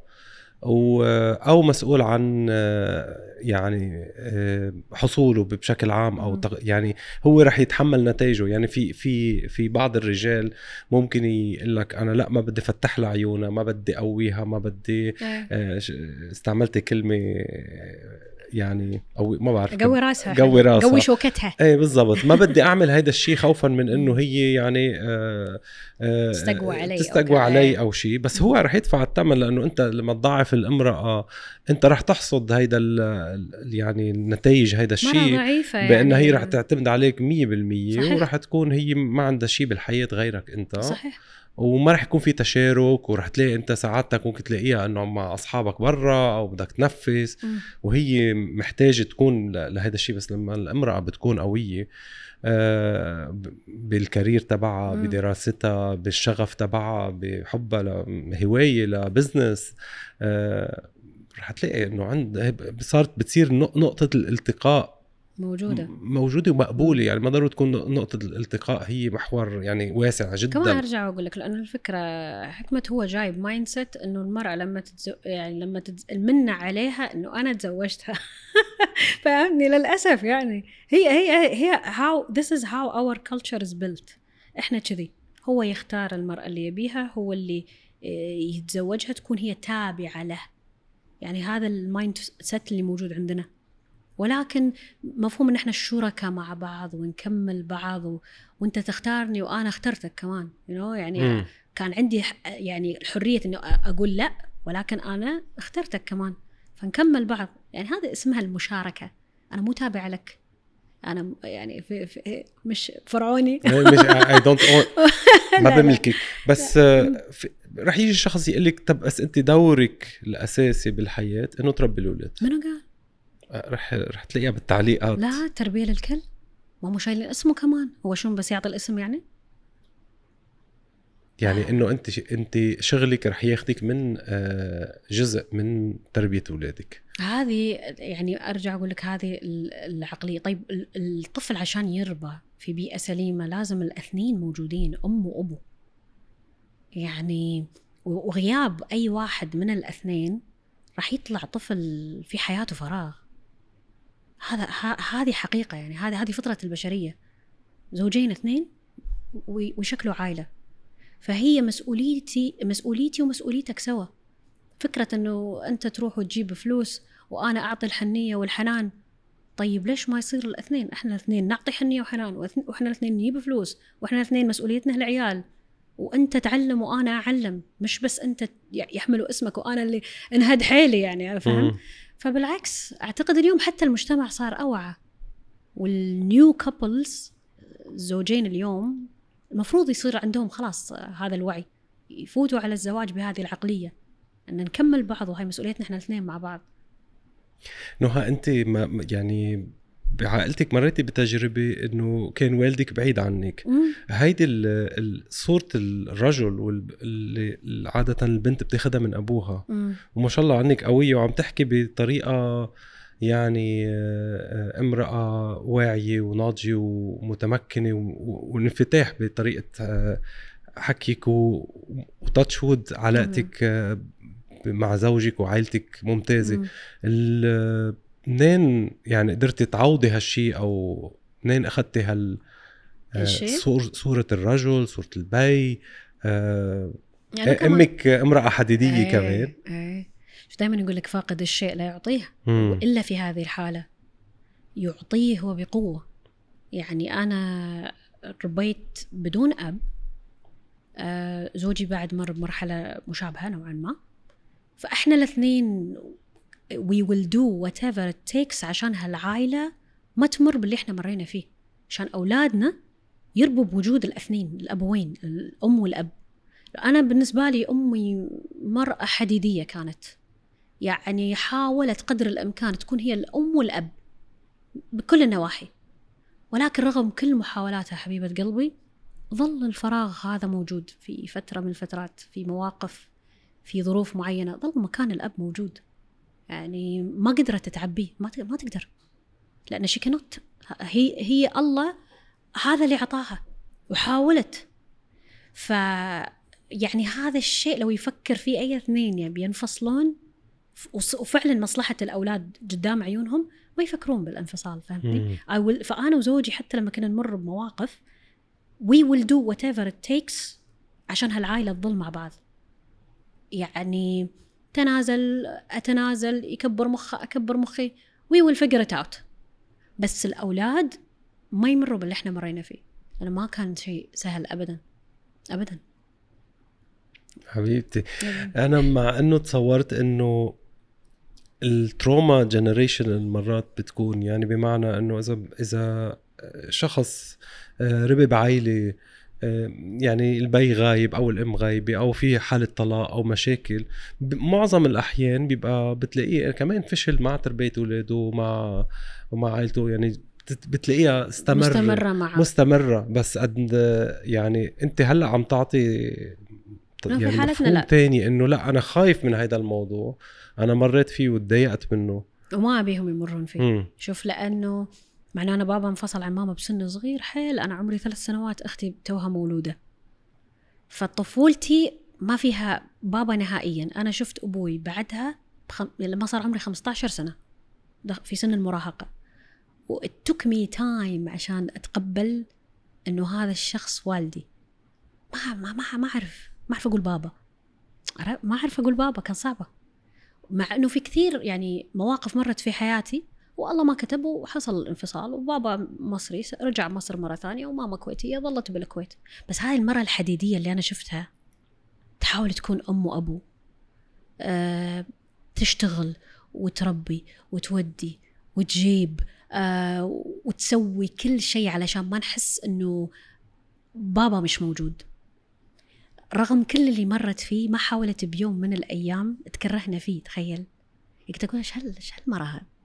أو مسؤول عن آه، يعني آه، حصوله بشكل عام أو يعني هو رح يتحمل نتائجه. يعني في في في بعض الرجال ممكن يقول لك أنا لأ ما بدي فتح لها عيونها ما بدي قويها ما بدي آه، ش- استعملت كلمة آه، يعني أو ما بعرف قوي راسها قوي راسها. قوي شوكتها. إيه بالضبط. ما بدي أعمل هيدا الشيء خوفا من إنه هي يعني آه آه تستقوى علي تستقوى. علي أو شيء. بس هو رح يدفع الثمن لأنه أنت لما تضاعف الامرأة أنت رح تحصد هيدا يعني النتائج هيدا الشيء ضعيفة يعني بان هي رح تعتمد عليك 100% صحيح. ورح تكون هي ما عندها شيء بالحياة غيرك أنت. صحيح. وما رح يكون في تشارك ورح تلاقي أنت سعادتك ممكن تلاقيها إنه مع أصحابك برا أو بدك تنفس مم. وهي محتاجة تكون لهذا الشيء بس لما الامرأة بتكون قوية آه، بالكارير تبعها. بدراستها بالشغف تبعها بحبها لهوايه لبزنس آه، رح تلاقي إنه عند صارت بتصير نق- نقطة الالتقاء موجودة. م- موجودة ومقبولة يعني ما ضروري تكون نقطة الالتقاء هي محور يعني واسع جدا. كمان أرجع وأقول لك لأنه الفكرة حكمة هو جايب mindset إنه المرأة لما تتزو... يعني لما تتز... المنة عليها إنه أنا تزوجتها. *laughs* فاهمني للأسف يعني. هي هي هي how this is how our culture is built. إحنا كذي. هو يختار المرأة اللي يبيها هو اللي إيه، يتزوجها تكون هي تابعة له. يعني هذا ال mindset اللي موجود عندنا. ولكن مفهوم إن إحنا الشركاء مع بعض ونكمل بعض و... وأنت تختارني وأنا اخترتك كمان you know? يعني مم. كان عندي ح- يعني الحريه انه أقول لأ ولكن أنا اخترتك كمان فنكمل بعض يعني هذا اسمها المشاركة أنا مو تابعة لك أنا م- يعني في في مش فرعوني *laughs* مش *laughs* اي دونت ما. بملكك بس آه، رح يجي شخص يقول لك طب بس أنت دورك الأساسي بالحياة إنه تربي الأولاد منو قال؟ رح رح تلاقيها بالتعليقات. لا تربية للكل. ما مو شايلين اسمه كمان. هو شو بس يعطي الاسم يعني؟ يعني إنه أنت ش... أنت شغلك رح ياخذك من آه، جزء من تربية أولادك. هذه يعني أرجع أقول لك هذه العقلية. طيب الطفل عشان يربى في بيئة سليمة لازم الاثنين موجودين أم وأبو. يعني وغياب أي واحد من الاثنين راح يطلع طفل في حياته فراغ. هذا هذه حقيقة يعني هذه هذه فطرة البشرية. زوجين اثنين ويشكلوا عائلة. فهي مسؤوليتي مسؤوليتي ومسؤوليتك سوا. فكرة إنه أنت تروح وتجيب فلوس وأنا أعطي الحنية والحنان. طيب ليش ما يصير الاثنين؟ إحنا الاثنين نعطي حنية وحنان وإحنا الاثنين نجيب فلوس وإحنا الاثنين مسؤوليتنا العيال. وأنت تعلم وأنا أعلم مش بس أنت يحملوا اسمك وأنا اللي انهد حيلي يعني فاهم فبالعكس أعتقد اليوم حتى المجتمع صار أوعى. والنيو كابلز الزوجين اليوم المفروض يصير عندهم خلاص هذا الوعي يفوتوا على الزواج بهذه العقلية. أن نكمل بعض وهي مسؤوليتنا إحنا الاثنين مع بعض. نهى أنت ما يعني بعائلتك مريتي بتجربة إنه كان والدك بعيد عنك. هيدي صورة الرجل واللي عادة البنت بتاخدها من أبوها. مم. وما شاء الله عنك قوية وعم تحكي بطريقة يعني آه، امرأة واعية وناضجة ومتمكنة وانفتاح بطريقة آه، حكيك وتاتش وود علاقتك آه، مع زوجك وعائلتك ممتازة. منين يعني قدرتي تعوضي هالشيء أو منين اخذتي هال صور صورة الرجل صورة البي يعني أمك امرأة حديدية إيه كمان. إيه. دائما يقول لك فاقد الشيء لا يعطيه؟ وإلا في هذه الحالة يعطيه وبقوه يعني أنا ربيت بدون أب آه زوجي بعد مر بمرحله مشابهة نوعا ما. فإحنا الاثنين we will do whatever it takes عشان هالعائلة ما تمر باللي إحنا مرينا فيه. عشان أولادنا يربوا بوجود الأثنين الأبوين الأم والأب. أنا بالنسبة لي أمي مرأة حديدية كانت. يعني حاولت قدر الإمكان تكون هي الأم والأب بكل النواحي. ولكن رغم كل محاولاتها حبيبة قلبي ظل الفراغ هذا موجود في فترة من الفترات في مواقف في ظروف معينة ظل مكان الأب موجود. يعني ما قدرت تعبيه ما ما تقدر. لأن شي كانت هي هي الله هذا اللي عطاها وحاولت. ف يعني هذا الشيء لو يفكر فيه أي اثنين يعني بينفصلون وفعلا مصلحة الأولاد قدام عيونهم ما يفكرون بالانفصال فهمتني؟ فأنا وزوجي حتى لما كنا نمر بمواقف we will do whatever it takes عشان هالعائلة تظل مع بعض. يعني تنازل أتنازل يكبر مخه أكبر مخي we will figure it out بس الأولاد ما يمروا باللي إحنا مرينا فيه. لأنه ما كان شيء سهل ابدا. ابدا. حبيبتي. أنا مع إنه تصورت إنه ال trauma generation مرات بتكون يعني بمعنى إنه إذا إذا شخص آه، ربي بعائله يعني البي غايب أو الإم غايبة أو في حالة طلاق أو مشاكل. معظم الأحيان بيبقى بتلاقيه كمان فشل مع تربية أولاده ومع ومع عائلته يعني بتلاقيها استمر مستمرة معه. مستمرة. بس قد يعني أنت هلأ عم تعطي يعني في حالتنا لا. تاني إنه لا أنا خايف من هذا الموضوع. أنا مريت فيه وتضايقت منه. وما ابيهم يمرون فيه. مم. شوف لأنه مع أنا بابا انفصل عن ماما بسن صغير حيل أنا عمري ثلاث سنوات أختي توها مولودة. فطفولتي ما فيها بابا نهائيا. أنا شفت أبوي بعدها بخم... لما صار عمري 15 سنة في سن المراهقة. و it took me time عشان أتقبل إنه هذا الشخص والدي. ما ما ما, ما أعرف. ما أعرف أقول بابا. ما أعرف أقول بابا كان صعبة. مع إنه في كثير يعني مواقف مرت في حياتي. والله ما كتب وحصل الانفصال وبابا مصري رجع مصر مرة ثانية وماما كويتية ظلت بالكويت. بس هاي المرة الحديدية اللي أنا شفتها تحاول تكون أم وأبو. أه تشتغل وتربي وتودي وتجيب أه وتسوي كل شيء علشان ما نحس إنه بابا مش موجود. رغم كل اللي مرت فيه ما حاولت بيوم من الأيام تكرهنا فيه تخيل. أقول إيش هال إيش هالمراه هذه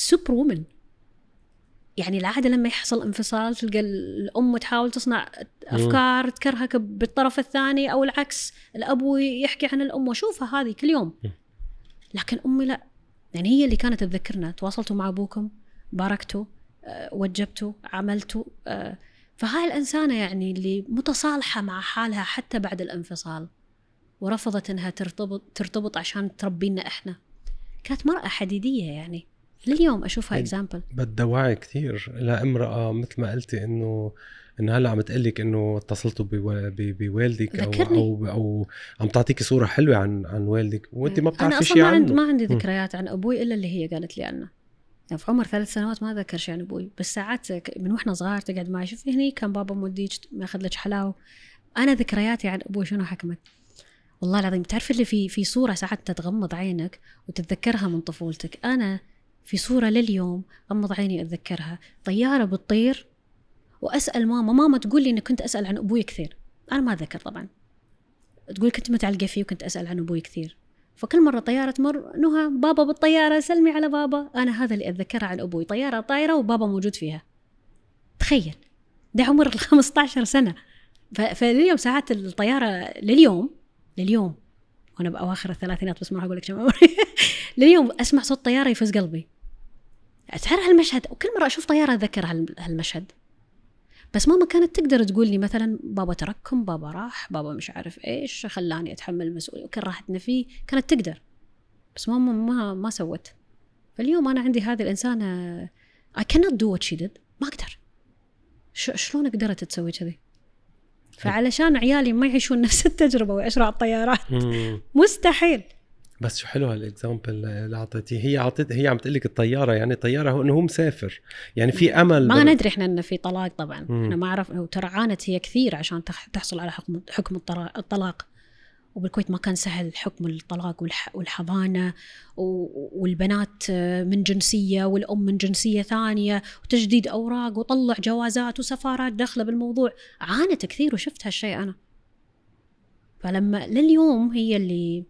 سوبر وومن يعني العادة لما يحصل انفصال تلقى الأم تحاول تصنع أفكار تكرهك بالطرف الثاني أو العكس الابو يحكي عن الأم. وأشوفها هذه كل يوم. لكن امي لا. يعني هي اللي كانت تذكرنا. تواصلتوا مع أبوكم باركتوا أه وجبتوا عملتوا أه فهاي الإنسانة يعني اللي متصالحة مع حالها حتى بعد الانفصال ورفضت إنها ترتبط ترتبط عشان تربينا إحنا. كانت مرأة حديدية يعني. لليوم اشوفها اكزامبل بدها وعي كثير لامرأة مثل ما قلتي إنه إنه هلأ عم تقلك إنه اتصلتوا بوالدك أو أو أو عم تعطيكي صورة حلوة عن عن والدك. وانت ما بتعرفي شيء عنه أنا أصلا ما عندي ذكريات عن أبوي إلا اللي هي قالت لي عنه يعني في عمر ثلاث سنوات ما ذكر شيء عن أبوي. بس ساعات من وإحنا صغار تقعد معي. شوفي هني كان بابا موديك ماخذ لك حلاوة. أنا ذكرياتي عن أبوي شنو حكمت؟ والله العظيم تعرف اللي في في صورة ساعات تغمض عينك وتتذكرها من طفولتك. أنا في صورة لليوم غمض عيني أتذكرها. طيارة بتطير وأسأل ماما ماما تقول لي إني كنت أسأل عن أبوي كثير. أنا ما اتذكر طبعا. تقول كنت متعلقة فيه وكنت أسأل عن أبوي كثير. فكل مرة طيارة تمر نهى بابا بالطيارة سلمي على بابا. أنا هذا اللي أتذكره عن أبوي. طيارة طايرة وبابا موجود فيها. تخيل. ده عمر *laughs* ال 15 سنة فلليوم ساعات الطيارة لليوم لليوم وأنا بأواخر الثلاثينات بس ما أقول لك كم عمري *laughs* لليوم أسمع صوت طيارة يفز قلبي. تعرف هالمشهد وكل مرة أشوف طيارة أتذكر هالمشهد. بس ماما كانت تقدر تقول لي مثلا بابا ترككم بابا راح بابا مش عارف إيش خلاني أتحمل المسؤولية وكرهتنا فيه كانت تقدر. بس ماما ما ما سوت. فاليوم أنا عندي هذه الإنسانة I cannot do what she did. ما أقدر. شلون قدرت تسوي كذي؟ فعلشان عيالي ما يعيشون *laughs* نفس التجربة ويعيشوا على الطيارات مستحيل. بس شو حلو هالإكزامبل اللي أعطيتيه. هي عطيت هي عم تقول لك الطيارة يعني الطيارة هو إنه هو مسافر. يعني في أمل ما ندري إحنا إنه في طلاق طبعا. مم. إحنا ما اعرف وترى عانت هي كثير عشان تحصل على حكم حكم الطلاق. وبالكويت ما كان سهل حكم الطلاق والحضانة والبنات من جنسية والأم من جنسية ثانية وتجديد أوراق وطلع جوازات وسفارات داخلة بالموضوع. عانت كثير وشفت هالشيء أنا. فلما لليوم هي اللي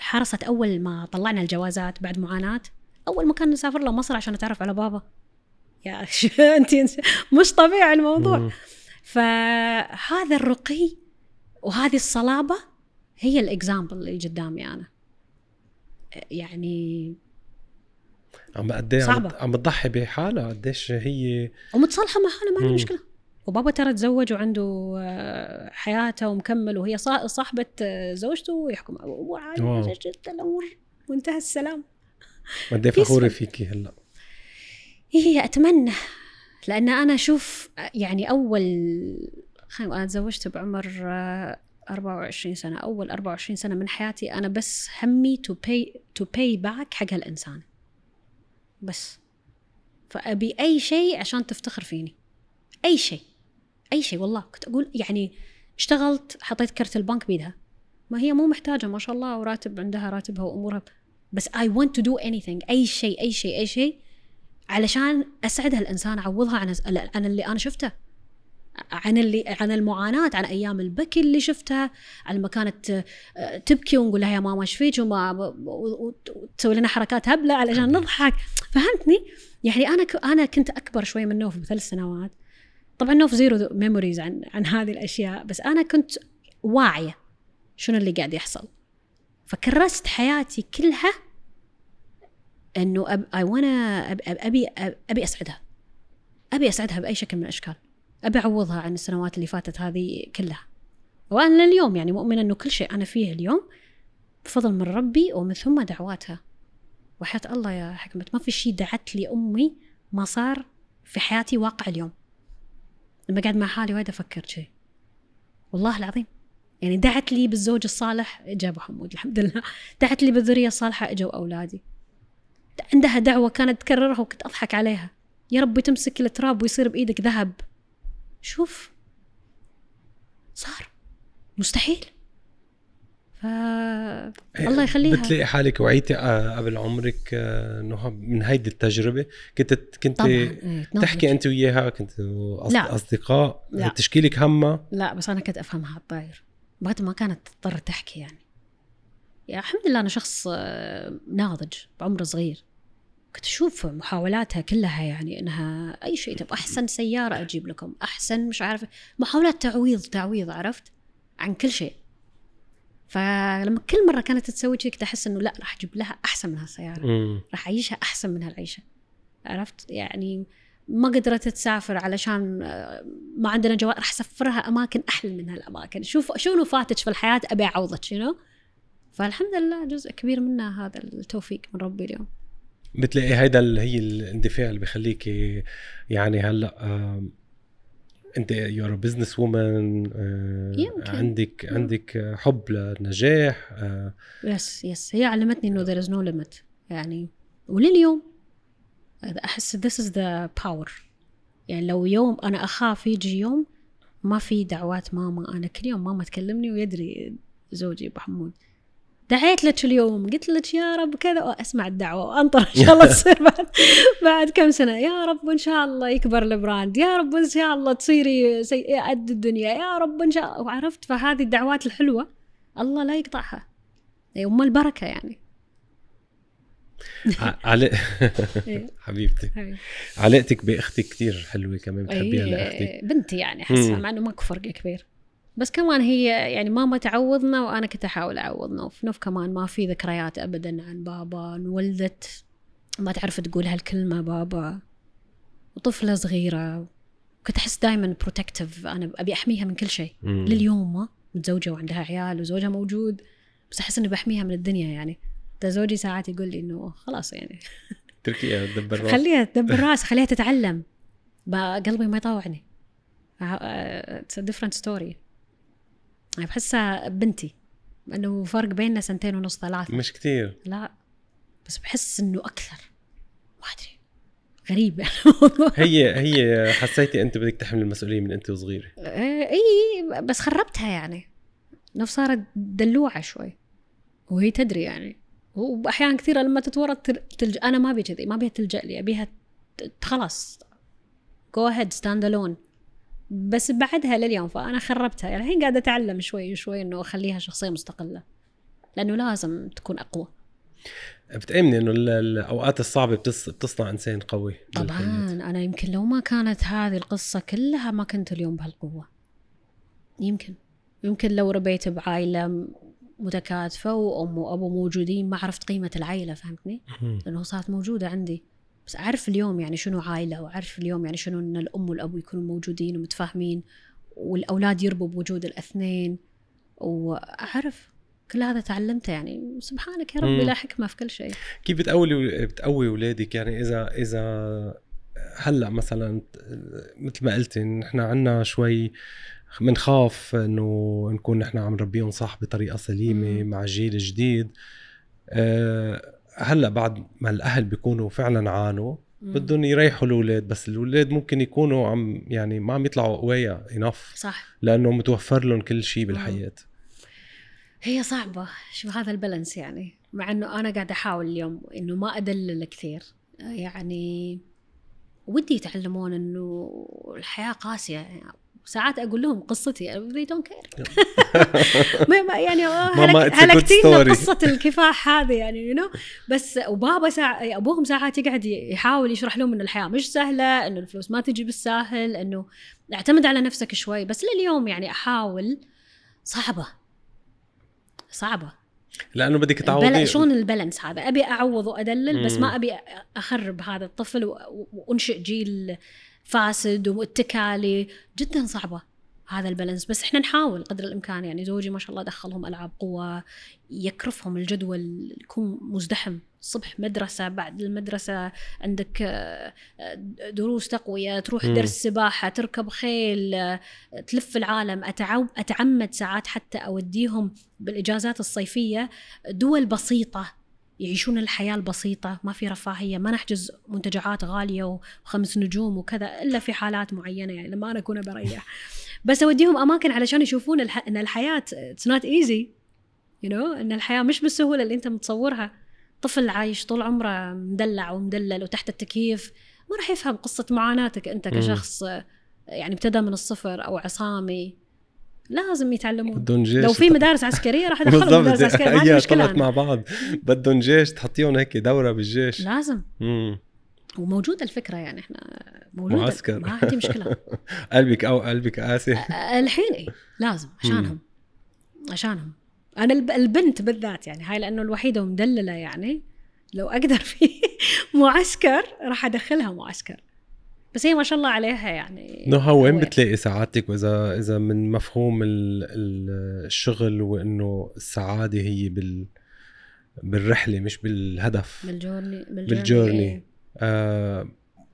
حرصت أول ما طلعنا الجوازات بعد معاناة. أول مكان نسافر له مصر عشان نتعرف على بابا. يا *laughs* أنت مش طبيعي الموضوع. فهذا الرقي وهذه الصلابة هي الاكزامبل اللي قدامي أنا. يعني عم قد إيه عم تضحي بحالها قديش هي ومتصالحة مع حالها ما عندها مشكلة. وبابا ترى تزوج وعنده آه، حياته ومكمل وهي صاحبة آه، زوجته ويحكم وعادي جدا الأمور وانتهى السلام. قد فخورة فيكي هلأ. هي أتمنى لأن أنا أشوف يعني أول أنا تزوجت بعمر 24 آه، سنة أول 24 سنة من حياتي أنا بس همي to pay to pay back حق هالإنسان بس. فأبي أي شيء عشان تفتخر فيني. أي شيء. أي شيء والله. كنت أقول يعني اشتغلت حطيت كرت البنك بيدها. ما هي مو محتاجة ما شاء الله وراتب عندها راتبها وأمورها. بس I want to do anything. أي شيء أي شيء أي شيء علشان اسعد هالانسان أعوضها عن عن اللي أنا شفته. عن اللي عن المعاناة عن أيام البكي اللي شفتها عن ما كانت آه، تبكي ونقول لها يا ماما إيش فيك؟ وتسوي لنا حركات هبلة علشان نضحك. فهمتني؟ يعني أنا أنا كنت أكبر شوي من نوف بثلاث سنوات. طبعا نوف zero memories عن عن هذه الأشياء بس أنا كنت واعية شنو اللي قاعد يحصل. فكرست حياتي كلها إنه اي وأنا أبي أبي أسعدها. أبي أسعدها بأي شكل من الأشكال. ابي اعوضها عن السنوات اللي فاتت هذه كلها. وأنا لليوم يعني مؤمنة إنه كل شيء أنا فيه اليوم بفضل من ربي ومن ثم دعواتها. وحياة الله يا حكمة ما في شيء دعت لي أمي ما صار في حياتي واقع اليوم. لما قاعد مع حالي وايد أفكر شيء. والله العظيم. يعني دعت لي بالزوج الصالح اجا ابو حمود الحمد لله. دعت لي بالذرية الصالحة إجوا أولادي. عندها دعوة كانت تكررها وكنت أضحك عليها. يا ربي تمسك التراب ويصير بإيدك ذهب. شوف صار. مستحيل. ف الله يخليها. بتلاقي حالك وعيتي آه، قبل عمرك آه، إنه من هيدي التجربة كنت كنت إيه، تحكي أنت وياها لا. أصدقاء. لا. تشكي لك همها لا بس أنا كنت أفهمها الطاير. بعد ما كانت تضطر تحكي يعني. يا الحمد لله أنا شخص آه، ناضج بعمر صغير. كنت أشوف محاولاتها كلها يعني إنها أي شيء تبغى. أحسن سيارة أجيب لكم أحسن مش عارف محاولات تعويض تعويض عرفت؟ عن كل شيء. فلما كل مرة كانت تسوي شيء كنت أحس إنه لا راح أجيب لها أحسن من هالسيارة. مم. راح أعيشها أحسن من هالعيشة. عرفت؟ يعني ما قدرت تسافر علشان آه، ما عندنا جوال راح أسفرها أماكن أحلى من هالأماكن. شوف شنو فاتك في الحياة؟ أبي أعوضك شنو فالحمد لله جزء كبير منها هذا التوفيق من ربي اليوم. بتلاقي هيدا اللي هي الاندفاع اللي بخليك يعني هلأ آم، انت you're business woman. آه، عندك عندك حب للنجاح آه، yes yes هي علمتني إنه there is no limit. يعني ولليوم أحس this is the power. يعني لو يوم أنا أخاف يجي يوم ما في دعوات ماما. أنا كل يوم ماما تكلمني ويدري زوجي ابو حمود دعيت لك اليوم؟ قلت لك يا رب كذا. أسمع الدعوة. وانطر إن *laughs* شاء الله تصير بعد بعد كم سنة. يا رب إن شاء الله يكبر ال brand. يا رب إن شاء الله تصيري سي- قد الدنيا. يا رب إن شاء الله وعرفت فهذه الدعوات الحلوة الله لا يقطعها. أم البركة يعني. ع- علاء *laughs* إيه. حبيبتي. علاقتك باختك كثير حلوة كمان. بتحبيها لاختك بنتي يعني أحسها. مع إنه ماكو فرق كبير. بس كمان هي يعني ماما تعوضنا وأنا كنت أحاول أعوضنا وفي نوف كمان ما في ذكريات ابدا عن بابا انولدت ما تعرف تقول هالكلمة بابا. وطفلة صغيرة كنت أحس دائما protective أنا أبي أحميها من كل شيء. لليوم ما متزوجة وعندها عيال وزوجها موجود بس أحس إني بحميها من الدنيا يعني. ده زوجي ساعات يقول لي إنه خلاص يعني. تركيها تدبر راسها. خليها تدبر راس خليها تتعلم. قلبي ما يطوعني it's different story بحسها بنتي إنه فرق بيننا سنتين ونص ثلاثة. مش كتير. لا بس بحس إنه أكثر. ما أدري. غريب الموضوع *laughs* هي هي حسيتي أنت بدك تحمل المسؤولية من أنت وصغيرة؟ إيه، اي بس خربتها يعني. نوف صارت دلوعة شوي. وهي تدري يعني. وأحيانا كثيرة لما تتورط تل- تلج... أنا ما أبي كذي ما أبيها تلجأ لي أبيها خلاص. go ahead stand alone بس بعدها لليوم فأنا خربتها. يعني الحين قاعدة أتعلم شوي شوي إنه أخليها شخصية مستقلة لأنه لازم تكون أقوى. بتأمني إنه ال- الأوقات الصعبة بتص... بتصنع إنسان قوي طبعا. بالحياة. أنا يمكن لو ما كانت هذه القصة كلها ما كنت اليوم بهالقوة. يمكن. يمكن لو ربيت بعائلة متكاتفة وأم وأبو موجودين ما عرفت قيمة العائلة فهمتني. لأنه صارت موجودة عندي. بس أعرف اليوم يعني شنو عائله وأعرف اليوم يعني شنو إن الأم والأب يكونوا موجودين ومتفاهمين والأولاد يربوا بوجود الأثنين. وأعرف كل هذا تعلمته يعني. سبحانك يا ربي. لا حكمة في كل شيء. كيف بتقوي بتقوي اولادك يعني إذا إذا هلأ مثلا مثل ما قلتي نحن عنا شوي بنخاف إنه نكون نحن عم نربيهم صح بطريقة سليمة مم. مع جيل جديد. أه هلا بعد ما الأهل بيكونوا فعلا عانوا. بدهم يريحوا الأولاد بس الأولاد ممكن يكونوا عم يعني ما عم يطلعوا قوية انف صح. لأنه متوفر لهم كل شيء بالحياة. هي صعبة شو هذا البالانس يعني؟ مع إنه أنا قاعدة أحاول اليوم إنه ما أدلل كثير. يعني ودي يتعلمون إنه الحياة قاسية يعني ساعات أقول لهم قصتي they don't care. *laughs* يعني good هلكتينا. قصة الكفاح هذه يعني يو know. بس وبابا ساعة أبوهم ساعات يقعد يحاول يشرح لهم إن الحياة مش سهلة إنه الفلوس ما تجي بالساهل إنه اعتمد على نفسك شوي. بس لليوم يعني أحاول صعبة. صعبة. لأنه بدك البل... تعوضي شلون البالانس هذا؟ أبي أعوض وأدلل بس. ما أبي أخرب هذا الطفل و... وأنشئ جيل فاسد واتكالي جدا صعبة هذا البالانس. بس إحنا نحاول قدر الإمكان يعني زوجي ما شاء الله دخلهم ألعاب قوة يكرفهم الجدول يكون مزدحم. الصبح مدرسة بعد المدرسة عندك آه، آه، دروس تقوية تروح. درس سباحة تركب خيل آه، تلف العالم. أتعمد ساعات حتى أوديهم بالإجازات الصيفية دول بسيطة. يعيشون الحياة البسيطة ما في رفاهية ما نحجز منتجعات غالية وخمس نجوم وكذا إلا في حالات معينة يعني لما أنا أكون بريح. بس أوديهم أماكن علشان يشوفون الح... أن الحياة it's not easy يو you know? إن الحياة مش بالسهولة اللي أنت متصورها. طفل عايش طول عمره مدلع ومدلل وتحت التكييف ما راح يفهم قصة معاناتك أنت كشخص يعني ابتدى من الصفر أو عصامي. لازم يتعلمون. بدهم جيش لو في مدارس عسكرية راح *laughs* ادخلهم مدارس عسكرية ما عندي مشكلة مع بعض. بدهم جيش تحطيهم هيك دورة بالجيش. لازم. مم. وموجودة الفكرة يعني إحنا موجودة. معسكر. ما عندي مشكلة. *laughs* قلبك أو قلبك قاسي. الحين إيه لازم. عشانهم. عشانهم. أنا البنت بالذات يعني هاي لأنه الوحيدة ومدللة يعني لو أقدر *laughs* في معسكر راح أدخلها معسكر. بس هي ما شاء الله عليها يعني. نهى وين بتلاقي سعادتك وإذا إذا من مفهوم الشغل وإنه السعادة هي بال بالرحلة مش بالهدف. بالجورني بالجورني, بالجورني. آه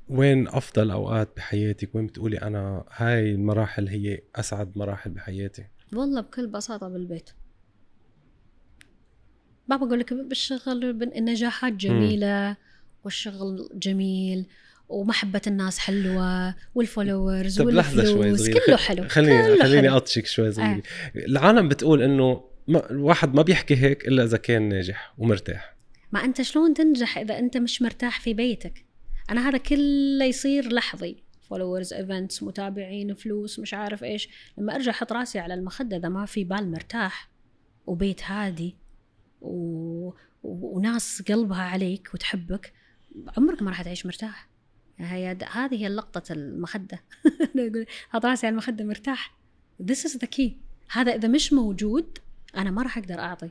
وين أفضل أوقات بحياتك؟ وين بتقولي أنا هاي المراحل هي أسعد مراحل بحياتي؟ والله بكل بساطة بالبيت. ما بقول لك بالشغل النجاحات جميلة م. والشغل جميل ومحبة الناس حلوة وال followers والفلوس كله حلو. خليني خليني اطشك شوي صغيرة. آه. العالم بتقول إنه ما الواحد ما بيحكي هيك إلا إذا كان ناجح ومرتاح. ما أنت شلون تنجح إذا أنت مش مرتاح في بيتك؟ أنا هذا كله يصير لحظي. followers events متابعين فلوس مش عارف إيش. لما أرجع أحط راسي على المخدة إذا ما في بال مرتاح وبيت هادي و... وناس قلبها عليك وتحبك عمرك ما راح تعيش مرتاح. هي هذه هي لقطة المخدة. *laughs* حط راسي على المخدة مرتاح. This is the key. هذا إذا مش موجود أنا ما راح أقدر أعطي.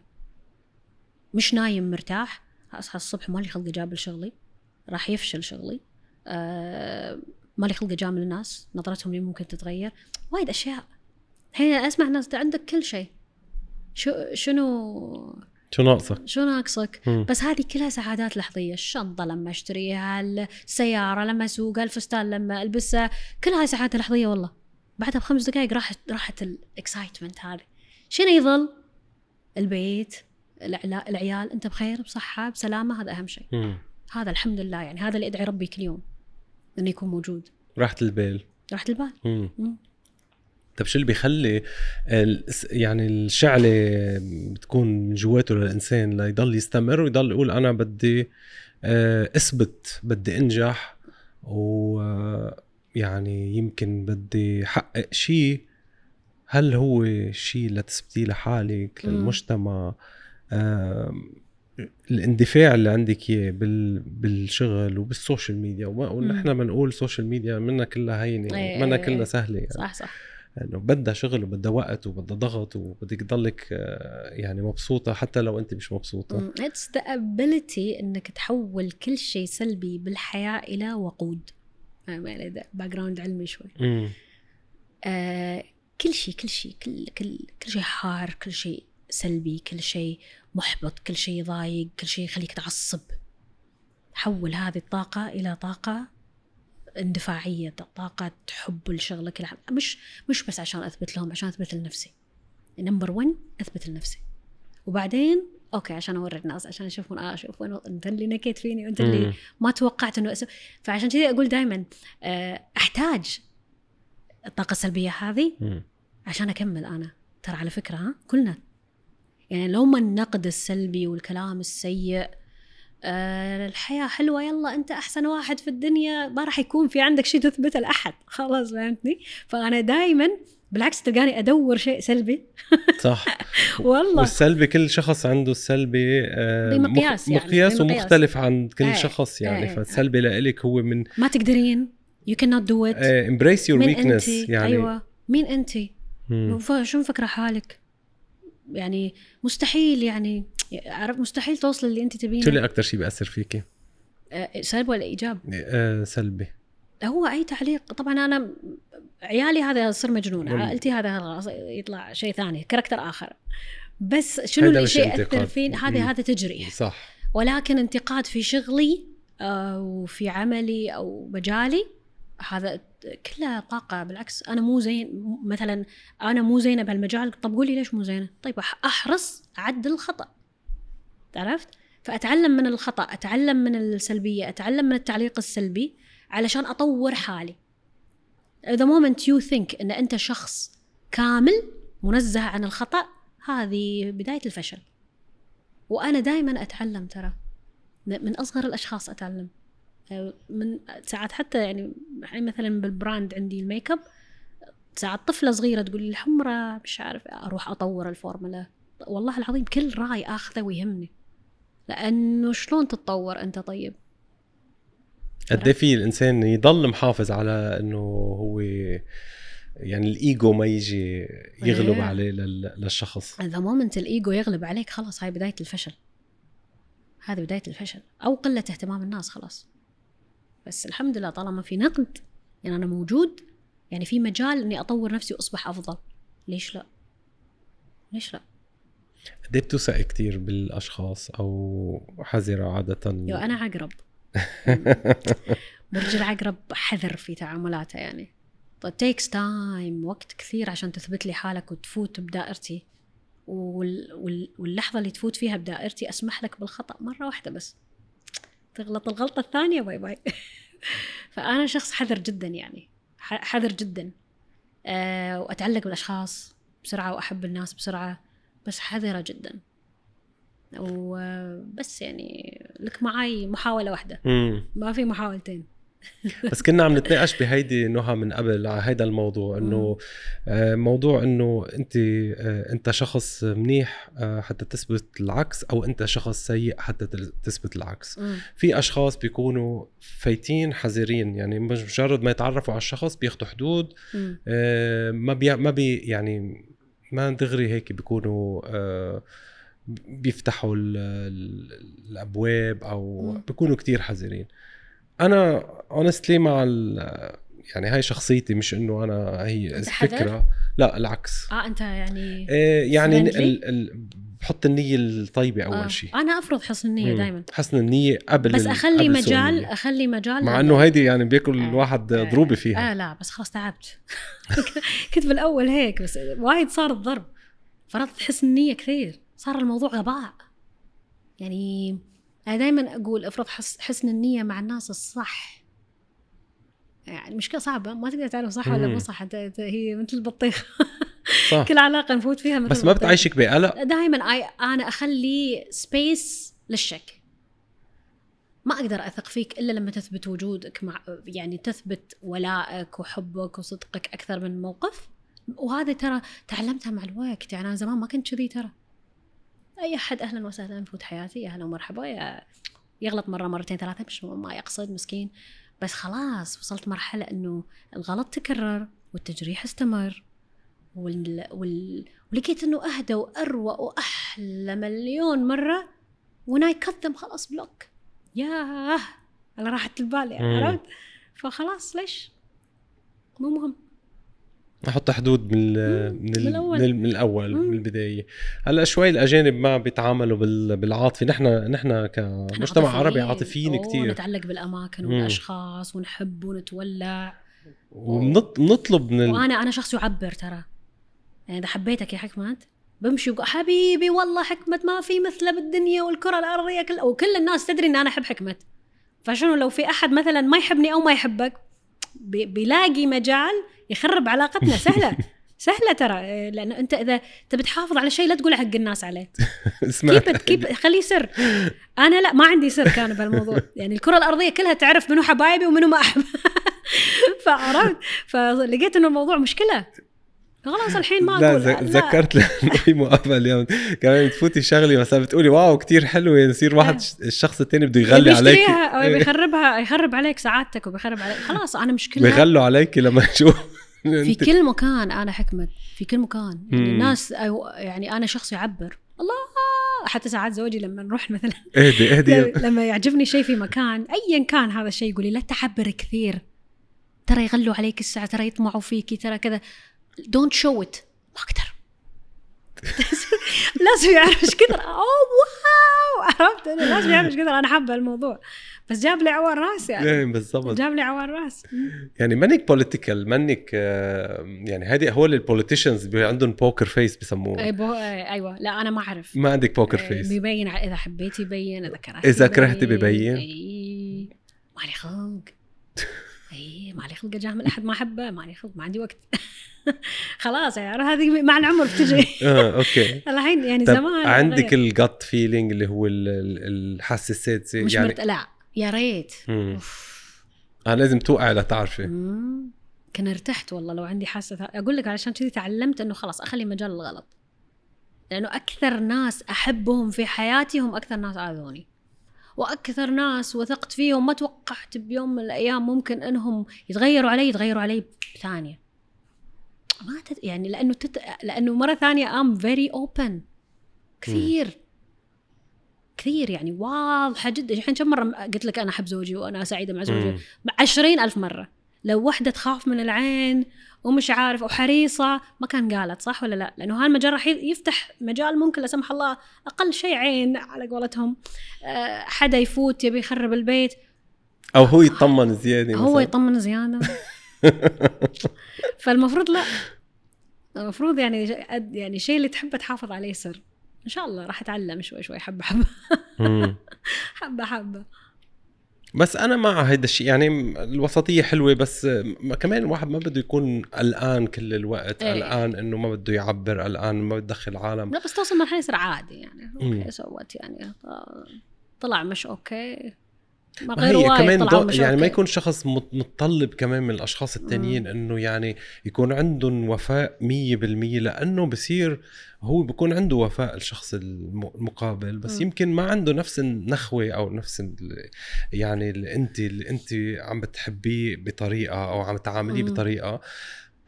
مش نايم مرتاح. أصحى الصبح مالي خلق أجابل شغلي. راح يفشل شغلي. آه مالي خلق أجامل الناس نظرتهم لي ممكن تتغير. وايد أشياء. هي أسمع ناس عندك كل شيء. شو شنو شو ناقصك؟ شو ناقصك؟ مم. بس هذه كلها سعادات لحظية، الشنطة لما أشتريها، السيارة لما اسوقها، الفستان لما ألبسه، كل هاي سعادة لحظية والله. بعدها بخمس دقائق راحت راحت ال excitement هذه. شنو يظل؟ البيت، العيال، أنت بخير بصحة بسلامة هذا أهم شيء. مم. هذا الحمد لله يعني هذا اللي ادعي ربي كل يوم إنه يكون موجود. راحه البال. راحه البال. مم. مم. طيب شو اللي بيخلي يعني الشعلة بتكون من جواته للإنسان ليضل يستمر ويضل يقول أنا بدي آه، أثبت بدي أنجح ويعني يمكن بدي حقق شيء هل هو شيء لتثبتيه لحالك للمجتمع؟ الاندفاع اللي عندك إياه بالشغل وبال social media ونحن بنقول social media منا كلها هينة إيه، منا إيه، كلها إيه. سهلة يعني. صح صح. انه بدها شغل وبدها وقت وبدها ضغط وبدك تضلك آه، يعني مبسوطة حتى لو أنت مش مبسوطة. it's the ability إنك تحول كل شيء سلبي بالحياة إلى وقود. background علمي شوي. آه كل شيء كل شيء كل كل كل شيء حار كل شيء سلبي كل شيء محبط كل شيء ضايق كل شيء يخليك تعصب. حول هذه الطاقة إلى طاقة اندفاعية طاقة حب لشغلك مش مش بس عشان أثبت لهم عشان أثبت لنفسي. number 1 أثبت لنفسي. وبعدين أوكي عشان اوري الناس عشان يشوفون آه شوف وين أنت اللي شكيت فيني وأنت اللي ما توقعت إنه أسو... فعشان كذي أقول دائما آه، أحتاج الطاقة السلبية هذه عشان أكمل أنا. ترى على فكرة ها كلنا. يعني لو ما النقد السلبي والكلام السيء آه الحياة حلوة يلا أنت أحسن واحد في الدنيا ما راح يكون في عندك شيء تثبته لأحد خلاص فهمتني؟ فأنا دائما بالعكس تلقاني أدور شيء سلبي. صح. *laughs* والله. والسلبي كل شخص عنده السلبي آه بمقياس يعني مقياس ومختلف عن كل آه شخص يعني. آه فالسلبي لإلك هو من ما تقدرين. يو كان نوت دو ات امبريس يور ويكنس يعني. أيوه. مين انت؟ شو مفكرة حالك؟ يعني مستحيل يعني. عرف مستحيل توصل اللي انت تبينه شو اللي أكثر شيء بيأثر فيكي؟ أه سلبي ولا إيجاب؟ أه سلبي. هو أي تعليق. طبعا أنا عيالي هذا صار مجنون. عائلتي هذا يطلع شيء ثاني كاركتر آخر. بس شنو الشيء يأثر فين هذا هذا تجريح. صح. ولكن انتقاد في شغلي أو في عملي أو مجالي هذا كلها طاقة. بالعكس أنا مو زين. مثلا أنا مو زينة بهالمجال. طب قولي ليش مو زينة؟ طيب أحرص أعدل الخطأ. عرفت؟ فأتعلم من الخطأ أتعلم من السلبية أتعلم من التعليق السلبي علشان أطور حالي. The moment you think إن أنت شخص كامل منزه عن الخطأ هذه بداية الفشل. وأنا دائما أتعلم ترى. من أصغر الأشخاص أتعلم. من ساعات حتى يعني مثلا بال brand عندي الميك اب ساعات طفلة صغيرة تقول لي الحمره مش عارف أروح أطور الفورمولا. والله العظيم كل رأي آخذه ويهمني. لأنه شلون تتطور أنت طيب؟ قد إيه في الإنسان يضل محافظ على إنه هو يعني الإيجو ما يجي يغلب إيه. عليه للشخص. the moment ال ego يغلب عليك خلاص هاي بداية الفشل. هذه بداية الفشل. أو قلة اهتمام الناس خلاص. بس الحمد لله طالما في نقد يعني أنا موجود يعني في مجال إني أطور نفسي وأصبح أفضل. ليش لا؟ ليش لا؟ قد بتوثق كثير بالأشخاص أو حذرة عادة. يو أنا عقرب. برج العقرب حذر في تعاملاته يعني. takes time وقت كثير عشان تثبت لي حالك وتفوت بدائرتي. وال... وال... واللحظة اللي تفوت فيها بدائرتي أسمح لك بالخطأ مرة واحدة بس. تغلط الغلطة الثانية bye bye. *laughs* فأنا شخص حذر جدا يعني. حذر جدا. أه وأتعلق بالأشخاص بسرعة وأحب الناس بسرعة. بس حذرة جدا. وبس يعني لك معي محاولة واحدة. ما في محاولتين. *laughs* بس كنا عم نتناقش بهيدي نهى من قبل على هيدا الموضوع إنه آه، موضوع إنه انت آه، أنت شخص منيح آه، حتى تثبت العكس أو أنت شخص سيء حتى تثبت العكس. في أشخاص بيكونوا فايتين حذرين يعني مجرد ما يتعرفوا على الشخص بياخذوا حدود ما بي ما بي يعني ما دغري هيك بيكونوا بيفتحوا الأبواب أو بيكونوا كتير حذرين أنا honestly مع يعني هاي شخصيتي مش إنه أنا هي فكره لا العكس. آه أنت يعني إيه يعني ال ال بحط النية الطيبة أول آه. شيء أنا أفرض حسن النية دائما حسن النية قبل بس أخلي قبل مجال أخلي مجال مع إنه هيدي يعني بياكل آه. الواحد آه. ضروبة فيها. آه لا بس خلاص تعبت. *laughs* كنت بالأول هيك بس وايد صار الضرب. فرضت حسن النية كثير. صار الموضوع غباء. يعني أنا دائما أقول أفرض حسن النية مع الناس الصح. يعني مشكلة صعبة. ما تقدر تعرف صح ولا مو صح. هي مثل البطيخة *laughs* صح. كل علاقة نفوت فيها بس ما بتعيشك بقلق دائما أنا أخلي space للشك. ما أقدر أثق فيك إلا لما تثبت وجودك مع يعني تثبت ولائك وحبك وصدقك أكثر من موقف. وهذا ترى تعلمتها مع الوقت. يعني أنا زمان ما كنت كذي ترى. أي أحد أهلا وسهلا فوت حياتي أهلا ومرحبا يا يغلط مرة مرتين ثلاثة مش ما يقصد مسكين. بس خلاص وصلت مرحلة إنه الغلط تكرر والتجريح استمر. وال... وال... ولقيت انه اهدى واروى واحلى مليون مرة. وناي كت خلاص بلوك ياه! على راحة البال يعني عرفت؟ فخلاص ليش؟ مو مهم. أحط حدود من من, من الأول. من الأول من البداية. هلأ شوي الأجانب ما بيتعاملوا بالعاطفة. نحن نحن كمجتمع عربي عاطفيين كثير نتعلق بالأماكن والأشخاص ونحب ونتولع. ونطلب من وأنا أنا شخص يعبر ترى. يعني إذا حبيتك يا حكمت بمشي وقول حبيبي والله حكمت ما في مثله بالدنيا والكرة الأرضية كل وكل الناس تدري إن أنا أحب حكمت. فشنو لو في أحد مثلا ما يحبني أو ما يحبك بيلاقي مجال يخرب علاقتنا. *laughs* سهلة سهلة ترى. لأن أنت إذا تبي تحافظ على شيء لا تقول حق الناس عليه. *laughs* كيب كيب خليه سر أنا لا ما عندي سر كان بهالموضوع. يعني الكرة الأرضية كلها تعرف منو حبايبي ومنو ما أحب. *laughs* فعرفت؟ فلقيت إنه الموضوع مشكلة. خلاص الحين ما أقول لا. تذكرت لأنه *laughs* في مقابلة اليوم. كمان تفوتي شغلة مثلا بتقولي واو كثير حلوة يصير واحد إيه. الشخص الثاني بده يغلي عليك. أو إيه. بيخربها يخرب عليك سعادتك وبيخرب عليك. خلاص أنا مشكلة. بيغلوا عليك لما *laughs* يشوف. في كل مكان أنا حكمت في كل مكان. يعني الناس يعني أنا شخص يعبر. الله! حتى ساعات زوجي لما نروح مثلا *laughs* اهدي اهدي. لما يعجبني شيء في مكان ايا كان هذا الشيء يقول لي لا تعبر كثير. ترى يغلوا عليك الساعة ترى يطمعوا فيكي ترى كذا. don't show it ما أقدر لازم يعرف إيش كثر. oh wow. عرفت؟ لازم يعرف إيش كثر. أنا حابة الموضوع. بس جاب لي عوار راس يعني. إيه بالضبط. جاب لي عوار راس. يعني مانك political مانك يعني هذه هو ال politicians عندهم poker face بسموه. أي بو... أيوه. لا أنا ما أعرف. ما عندك poker face بيبين إذا حبيتي يبين إذا كرهتي إذا كرهتي ببين مالي خلق *laughs* اي ما علي خلق اجامل أحد ما أحبه ما علي خلق ما عندي وقت. *laughs* خلاص يعني هذه مع العمر بتجي. *laughs* آه أوكي. *laughs* الحين يعني طب زمان عندك. ال gut feeling اللي هو ال- ال- الحاسه السادسه مش يعني مرت... لا يا ريت. آه لازم توقع لتعرفي. كان ارتحت والله لو عندي حاسة أقول لك علشان كذي تعلمت إنه خلاص أخلي مجال الغلط. لأنه أكثر ناس أحبهم في حياتي هم أكثر ناس أذوني. وأكثر ناس وثقت فيهم ما توقعت بيوم من الأيام ممكن إنهم يتغيروا علي يتغيروا علي بثانية. ما تد... يعني لأنه تت... لأنه مرة ثانية I'm very open كثير. كثير يعني واضحة جدا. الحين كم مرة قلت لك أنا أحب زوجي وأنا سعيدة مع زوجي. عشرين ألف مرة. لو وحدة تخاف من العين ومش عارف وحريصة ما كان قالت صح ولا لا؟ لأنه هالمجال راح يفتح مجال ممكن لا سمح الله أقل شيء عين على قولتهم. آه، حدا يفوت يبي يخرب البيت. أو هو يطمن زيادة هو مثلاً. يطمن زيادة. *laughs* فالمفروض لا. المفروض يعني يعني الشيء اللي تحبه تحافظ عليه سر إن شاء الله راح أتعلم شوي شوي حبة حبة. *laughs* حبة حبة. بس أنا مع هيدا الشيء يعني الوسطية حلوة بس ما- كمان الواحد ما بده يكون قلقان كل الوقت إيه. قلقان إنه ما بده يعبر قلقان ما بده يدخل عالم لا بس توصل مرحلة يصير عادي يعني. أوكي so what يعني طلع مش okay ما هي كمان. مش يعني ما. يكون شخص مت- متطلب كمان من الأشخاص التانيين إنه يعني يكون عندهم وفاء مية بالمية لأنه بصير هو بكون عنده وفاء الشخص الم- المقابل بس مم. يمكن ما عنده نفس النخوة أو نفس ال... يعني اللي أنت اللي أنت عم بتحبيه بطريقة أو عم تعامليه. بطريقة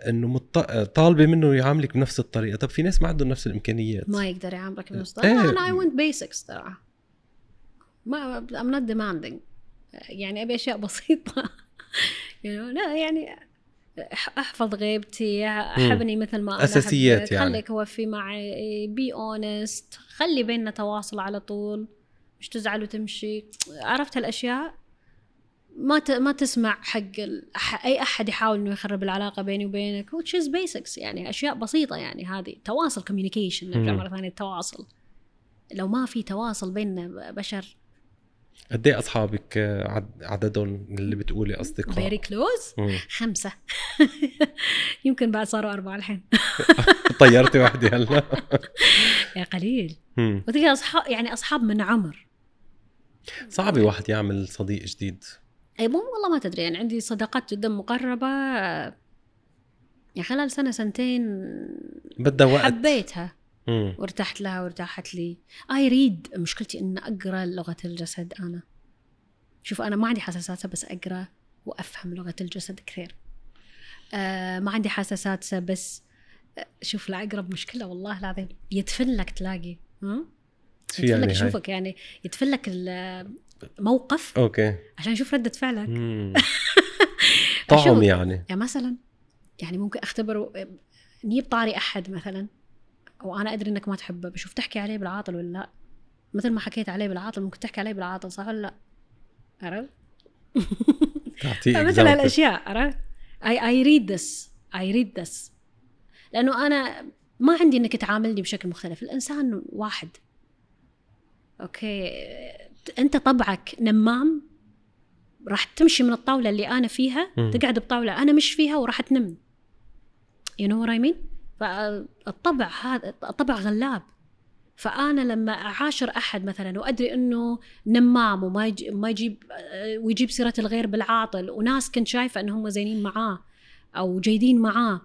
إنه مط... طالبة منه يعاملك بنفس الطريقة طب في ناس ما عندهم نفس الإمكانيات ما يقدر يعاملك بنفس إيه. الطريقة. أنا اي want basics ترى ما I'm not demanding يعني أبي أشياء بسيطة. *laughs* Know, لا يعني أحفظ غيبتي احبني مثل ما أحبك. يعني. خليك وفي معي be honest خلي بيننا تواصل على طول. مش تزعل وتمشي. عرفت هالأشياء؟ ما ت... ما تسمع حق ال... أح- أي أحد يحاول إنه يخرب العلاقة بيني وبينك which is basics. يعني أشياء بسيطة يعني هذه. تواصل communication. نرجع. مرة ثانية التواصل. لو ما في تواصل بيننا بشر قد إيه أصحابك آه، عد... عددهم اللي بتقولي أصدقاء؟ فيري كلوز. خمسة. *laughs* يمكن بعد صاروا أربعة الحين. *laughs* طيرتي وحدي هلا. *laughs* يا قليل. وتلقى أصحاب يعني أصحاب من عمر. صعب واحد يعمل صديق جديد. أي مو والله ما تدري يعني عندي صداقات جدا مقربة. يعني خلال سنة سنتين بدها وقت. حبيتها. مم. وارتحت لها وارتاحت لي. I read مشكلتي ان أقرأ لغة الجسد أنا. شوف أنا ما عندي حساسات بس أقرأ وأفهم لغة الجسد كثير. آه ما عندي حساسات بس آه، شوف العقرب مشكلة والله العظيم يدفن لك تلاقي. ها؟ يدفن يعني لك؟ يشوفك يعني يدفن لك الموقف أوكي. عشان يشوف ردة فعلك. *laughs* طعم يعني. يعني مثلا يعني ممكن اختبر نجيب طاري أحد مثلا. وأنا أدري إنك ما تحبه. بشوف تحكي عليه بالعاطل ولا لأ؟ مثل ما حكيت عليه بالعاطل ممكن تحكي عليه بالعاطل صح ولا لأ؟ عرفت؟ *laughs* مثل. هالأشياء عرفت؟ اي I read this I read this لأنه أنا ما عندي إنك تعاملني بشكل مختلف. الإنسان واحد. okay. أنت طبعك نمام راح تمشي من الطاولة اللي أنا فيها مم. تقعد بطاولة أنا مش فيها وراح تنم. you know what I mean فالطبع هذا الطبع غلاب. فأنا لما أعاشر أحد مثلا وأدري إنه نمام وما يجي ما يجيب آه، ويجيب سيرة الغير بالعاطل وناس كنت شايفة إنهم زينين معاه أو جيدين معاه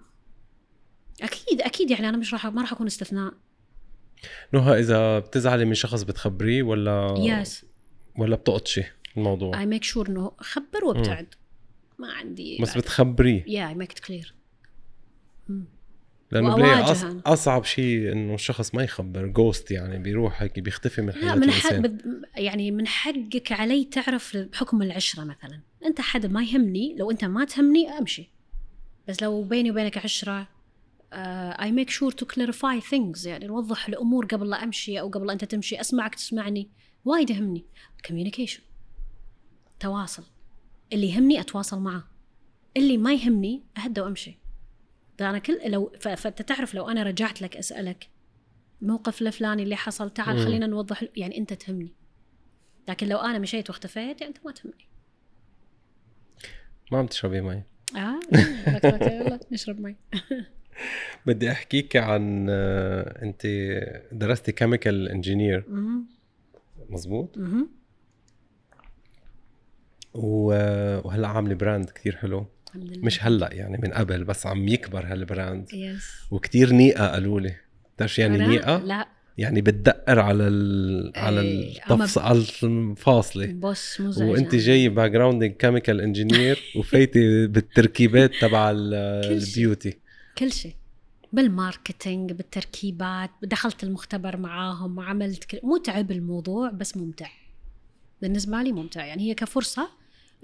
أكيد أكيد يعني أنا مش راح ما راح أكون استثناء. نهى إذا بتزعلي من شخص بتخبريه ولا يس ولا بتقطشي الموضوع؟ I make sure إنه خبر وابتعد. ما عندي بس بتخبريه. yeah I make clear لأنه بلاقي أص... أصعب شيء إنه الشخص ما يخبر just يعني بيروح هيك بيختفي من لا حياة من حق بد- يعني من حقك علي تعرف بحكم العشرة مثلا. أنت حدا ما يهمني لو أنت ما تهمني أمشي. بس لو بيني وبينك عشرة I make sure to clarify things يعني نوضح الأمور قبل لا أمشي أو قبل لا أنت تمشي. أسمعك تسمعني. وايد يهمني. communication تواصل. اللي يهمني أتواصل معه. اللي ما يهمني اهدى وأمشي. ده أنا كل لو فأنت تعرف لو أنا رجعت لك أسألك الموقف الفلاني اللي حصل تعال. خلينا نوضح يعني أنت تهمني. لكن لو أنا مشيت واختفيت يعني أنت ما تهمني. ما عم تشربي مي. آه لك يلا نشرب مي. *laughs* بدي أحكيك عن آه، أنت درستي chemical engineer. مزبوط؟ وهلأ عاملة brand كتير حلو. مش هلأ يعني من قبل بس عم يكبر هال brand. yes وكتير نيقة قالوا لي. بتعرف يعني؟ نيقة؟ لا. يعني بتدقر على ال... على إيه، التفص على الفاصلة. بص مزعج. وأنت. جاي background chemical engineer وفايتي بالتركيبات تبع. ال beauty. كل شيء. بال marketing بالتركيبات دخلت المختبر معاهم وعملت كل... متعب الموضوع بس ممتع. بالنسبة لي ممتع. يعني هي كفرصة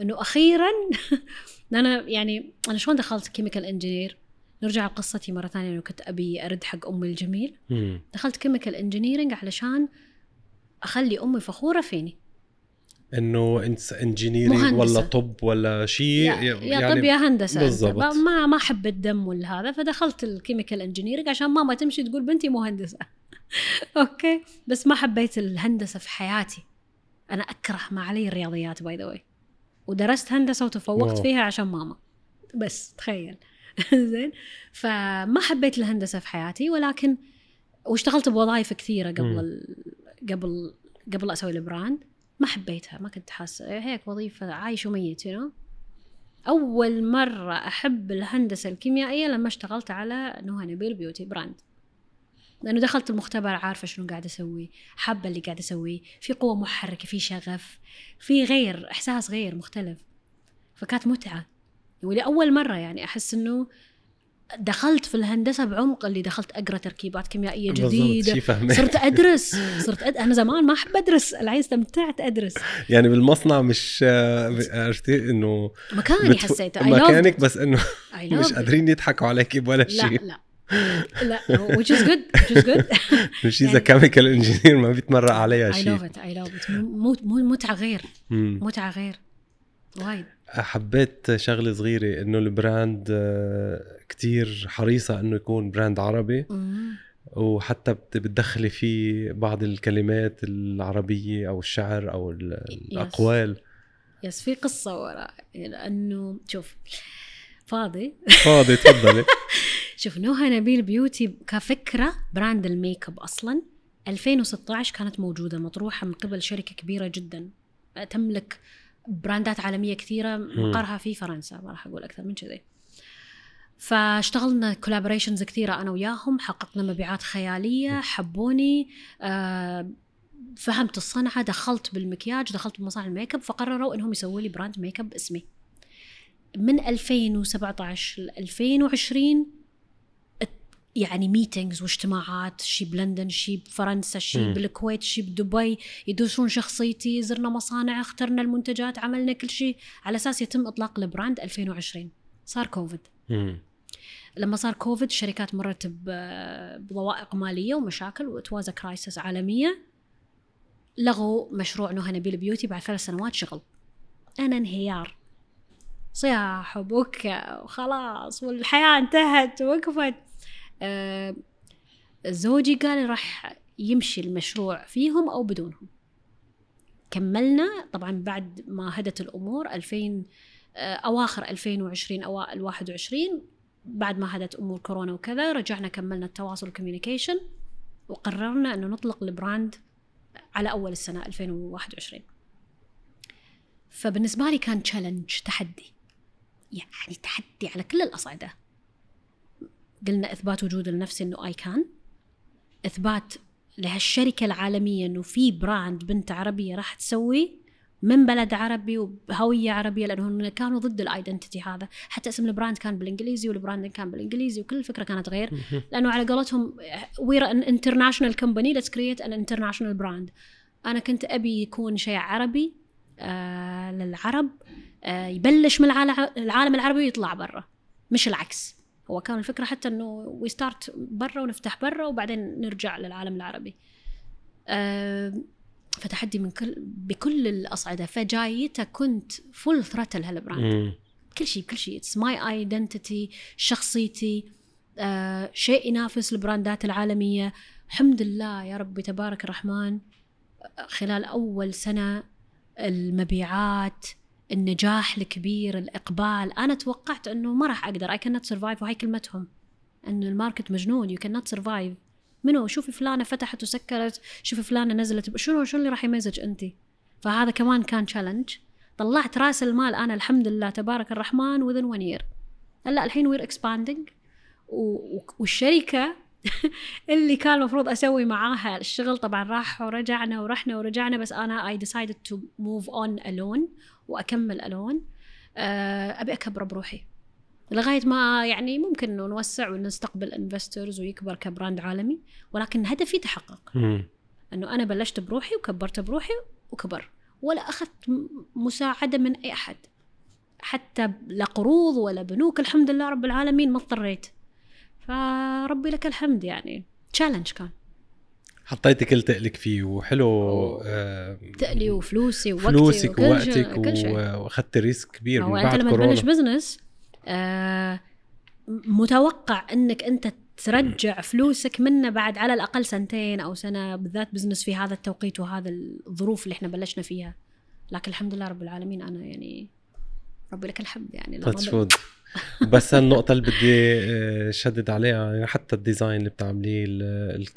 إنه أخيرا *laughs* أنا يعني أنا شلون دخلت chemical engineer نرجع لقصتي مرة ثانية إنه كنت أبي أرد حق أمي الجميل مم. دخلت chemical engineering علشان أخلي أمي فخورة فيني إنه انت مهندسة. ولا طب ولا شيء يا, يا طب يا هندسة أنت. بالضبط. ما- ما ما أحب الدم ولا هذا فدخلت ال chemical engineering عشان ماما تمشي تقول بنتي مهندسة *laughs* okay بس ما حبيت الهندسة في حياتي أنا أكره ما علي الرياضيات by the way ودرست هندسة وتفوقت wow. فيها عشان ماما بس تخيل *laughs* زين فما حبيت الهندسة في حياتي ولكن واشتغلت بوظائف كثيرة. قبل ال... قبل قبل أسوي ال brand ما حبيتها ما كنت حاسة هيك وظيفة عايش وميت you know? أول مرة أحب الهندسة الكيميائية لما اشتغلت على نهى نبيل beauty brand لأنه دخلت المختبر عارفة شنو قاعدة أسوي حابة اللي قاعدة اسويه في قوة محركة في شغف في غير إحساس غير مختلف. فكانت متعة. ولاول مرة يعني أحس إنه دخلت في الهندسة بعمق اللي دخلت أقرأ تركيبات كيميائية جديدة. صرت أدرس صرت أد... أنا زمان ما أحب أدرس الحين استمتعت أدرس. يعني بالمصنع مش عرفتي إنه مكاني بتف- حسيته مكانك. بس إنه *laughs* مش. قادرين يضحكوا عليكي بولا لا شيء لا لا. Which is good which is good. *laughs* مش إذا كيميكال انجينير ما بيتمرق عليها I شيء. love it I love it. مو مو متعة غير مم. متعة غير. وايد. حبيت شغلة صغيرة إنه البراند آه، كتير حريصة إنه يكون براند عربي. وحتى بت- بتدخلي فيه بعض الكلمات العربية أو الشعر أو ال- الأقوال. yes في قصة وراء. لأنه شوف فاضي. فاضي تفضلي. *laughs* شوف نهى نبيل beauty كفكرة brand ال makeup أصلا 2016 كانت موجودة مطروحة من قبل شركة كبيرة جدا. تملك brandات عالمية كثيرة مقرها في فرنسا ما راح أقول أكثر من كذي. فاشتغلنا collaborations كثيرة أنا وياهم حققنا مبيعات خيالية حبوني آه فهمت الصنعة دخلت بالمكياج دخلت بمصانع الميك اب فقرروا إنهم يسووا لي brand makeup باسمي. من 2017 ل 2020 ات- يعني meetings واجتماعات شي بلندن شي بفرنسا شي مم. بالكويت شي بدبي يدرسون شخصيتي زرنا مصانع اخترنا المنتجات عملنا كل شيء على أساس يتم إطلاق ال brand 2020 صار كوفيد. لما صار كوفيد الشركات مرت بضوائق مالية ومشاكل و it was a crisis عالمية. لغوا مشروع نهى نبيل beauty بعد ثلاث سنوات شغل. أنا انهيار. صياح وبكى وخلاص والحياة انتهت وقفت زوجي قال راح يمشي المشروع فيهم أو بدونهم. كملنا طبعا بعد ما هدت الأمور 2000 آه، أواخر 2020 اوائل 21 بعد ما هدت أمور كورونا وكذا رجعنا كملنا التواصل وال communication وقررنا إنه نطلق ال brand على أول السنة 2021 فبالنسبة لي كان challenge تحدي. يعني تحدي على كل الأصعدة. قلنا إثبات وجود لنفسي إنه I can إثبات لهالشركة العالمية إنه في brand بنت عربية راح تسوي من بلد عربي وبهويه عربية لانهم كانوا ضد ال identity هذا. حتى اسم ال brand كان بالإنجليزي وال brand كان بالإنجليزي وكل الفكرة كانت غير. لأنه على قولتهم we're an international company let's create an international brand أنا كنت أبي يكون شيء عربي آه للعرب آه يبلش من العالم العربي ويطلع برا مش العكس. هو كان الفكرة حتى إنه وي ستارت برا ونفتح برا وبعدين نرجع للعالم العربي. فتحدي من كل بكل الأصعدة. فجايته كنت فول ثرتل هالبراند. كل شيء كل شيء. اتس ماي ايدنتيتي شخصيتي آه شيء ينافس البراندات العالمية. الحمد لله يا ربي تبارك الرحمن خلال أول سنة المبيعات النجاح الكبير الإقبال. أنا توقعت إنه ما راح أقدر. اي كانت سرفايف وهي كلمتهم. انه ال market مجنون. يو كانت سرفايف منو؟ شوفي فلانة فتحت وسكرت. شوفي فلانة نزلت. شنو؟ شنو اللي راح يميزك أنت؟ فهذا كمان كان challenge طلعت رأس المال أنا الحمد لله تبارك الرحمن within one year. هلا الحين we're expanding والشركة *laughs* اللي كان المفروض أسوي معاها الشغل طبعا راح ورجعنا ورحنا ورجعنا. بس أنا I decided to move on alone وأكمل alone أبي اكبر بروحي. لغاية ما يعني ممكن إنه نوسع ونستقبل investors ويكبر ك brand عالمي ولكن هدفي تحقق. إنه أنا بلشت بروحي وكبرت بروحي وكبر ولا أخذت مساعدة من أي أحد. حتى لا قروض ولا بنوك الحمد لله رب العالمين ما اضطريت. فربي لك الحمد يعني. challenge كان. حطيتي كل تقلك فيه وحلو آه تقلي وفلوسي ووقتي فلوسك ووقتك واخذتي risk كبير من بعد انت لما تبلش business آه متوقع إنك أنت ترجع فلوسك منه بعد على الأقل سنتين أو سنة بالذات business في هذا التوقيت وهذا الظروف اللي إحنا بلشنا فيها. لكن الحمد لله رب العالمين أنا يعني ربي لك الحمد يعني. بس النقطة اللي بدي آه، شدد عليها يعني حتى ال design اللي بتعمليه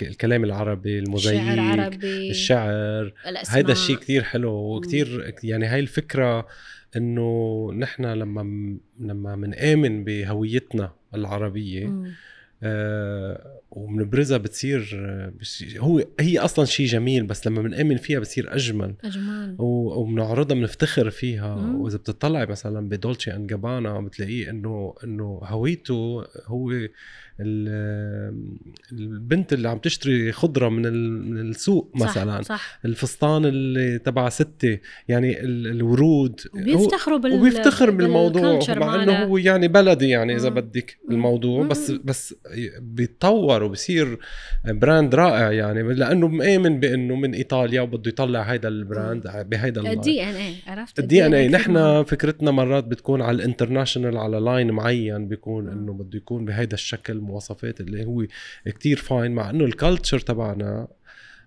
الكلام العربي المزيك الشعر عربي الشعر هيدا الشيء كثير حلو وكثير يعني هاي الفكرة إنه نحن لما لما بنآمن بهويتنا العربية. آه وبنبرزها بتصير هو هي أصلا شيء جميل بس لما بنآمن فيها بتصير أجمل. أجمل. وبنعرضها بنفتخر فيها. مم. وإذا بتطلعي مثلا بدولتشي ان جابانا بتلاقيه إنه إنه هويته هو البنت اللي عم تشتري خضرة من من السوق مثلا صح. صح. الفستان اللي تبع ستة يعني الورود وبيفتخروا بال وبيفتخر بالموضوع مع إنه هو يعني بلدي يعني إذا بدك الموضوع بس بس بيتطور وبصير براند رائع يعني لأنه مآمن بإنه من إيطاليا وبده يطلع هيدا البراند بهيدا الدي ان اي عرفت؟ الدي ان اي نحن فكرتنا مرات بتكون على الانترناشونال على لاين معين بيكون إنه بده يكون بهيدا الشكل المواصفات اللي هو كتير fine مع إنه ال culture تبعنا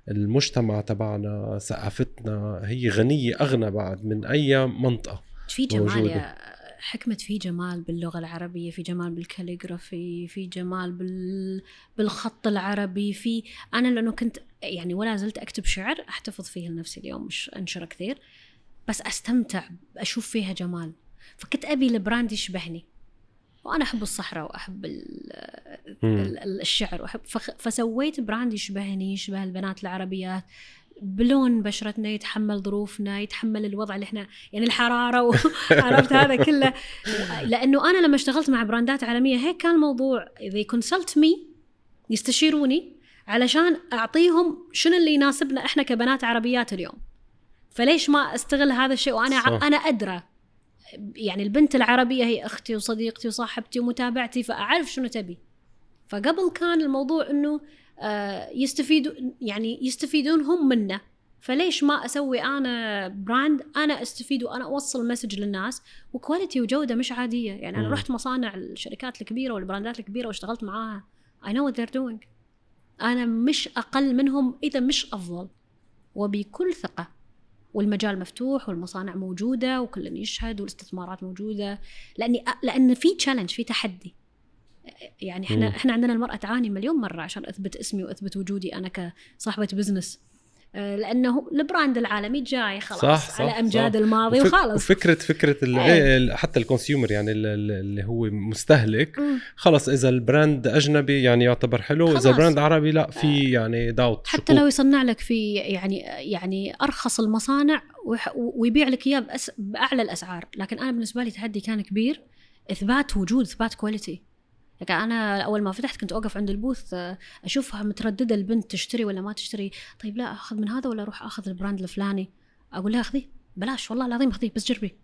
المجتمع تبعنا ثقافتنا هي غنية أغنى بعد من أي منطقة في جمال يا حكمة في جمال باللغة العربية في جمال بال calligraphy في جمال بال... بالخط العربي في أنا لأنه كنت يعني ولا زلت أكتب شعر أحتفظ فيه لنفسي اليوم مش أنشره كثير بس أستمتع أشوف فيها جمال. فكنت أبي ال brand يشبهني. وأنا أحب الصحراء وأحب الشعر وأحب فسويت brand يشبهني يشبه البنات العربيات. بلون بشرتنا يتحمل ظروفنا يتحمل الوضع اللي إحنا يعني الحرارة وعرفت *laughs* هذا كله. لأنه أنا لما اشتغلت مع brand ات عالمية هيك كان الموضوع they consult me يستشيروني علشان أعطيهم شنو اللي يناسبنا إحنا كبنات عربيات اليوم. فليش ما أستغل هذا الشيء وأنا صح. أنا أدرى؟ يعني البنت العربية هي أختي وصديقتي وصاحبتي ومتابعتي فأعرف شنو تبي. فقبل كان الموضوع أنه آه، يستفيدوا يعني يستفيدون هم منه. فليش ما أسوي أنا brand أنا أستفيد وأنا أوصل message للناس؟ و quality وجودة مش عادية. يعني أنا رحت مصانع الشركات الكبيرة وال brand ات الكبيرة واشتغلت معاها. I know what they're doing. أنا مش أقل منهم إذا مش أفضل. وبكل ثقة والمجال مفتوح والمصانع موجودة وكل يشهد والاستثمارات موجودة. لأني لأن في challenge في تحدي. يعني إحنا. إحنا عندنا المرأة تعاني مليون مرة عشان أثبت اسمي وأثبت وجودي أنا كصاحبة business لأنه ال brand العالمي جاي خلاص صح صح على أمجاد صح. الماضي وخلاص. وفكره فكرة إيه. حتى ال consumer يعني اللي هو مستهلك خلص إذا ال brand أجنبي يعني يعتبر حلو خلاص. اذا ال brand عربي لا في يعني داوت حتى شكوك. لو يصنع لك في يعني يعني أرخص المصانع ويبيع لك إياه بأعلى الأسعار. لكن أنا بالنسبة لي تحدي كان كبير إثبات وجود إثبات quality لكن أنا أول ما فتحت كنت أوقف عند ال booth آه، أشوفها مترددة البنت تشتري ولا ما تشتري. طيب لا أخذ من هذا ولا أروح أخذ ال brand الفلاني؟ أقول لها خذي بلاش والله العظيم خذي بس جربي.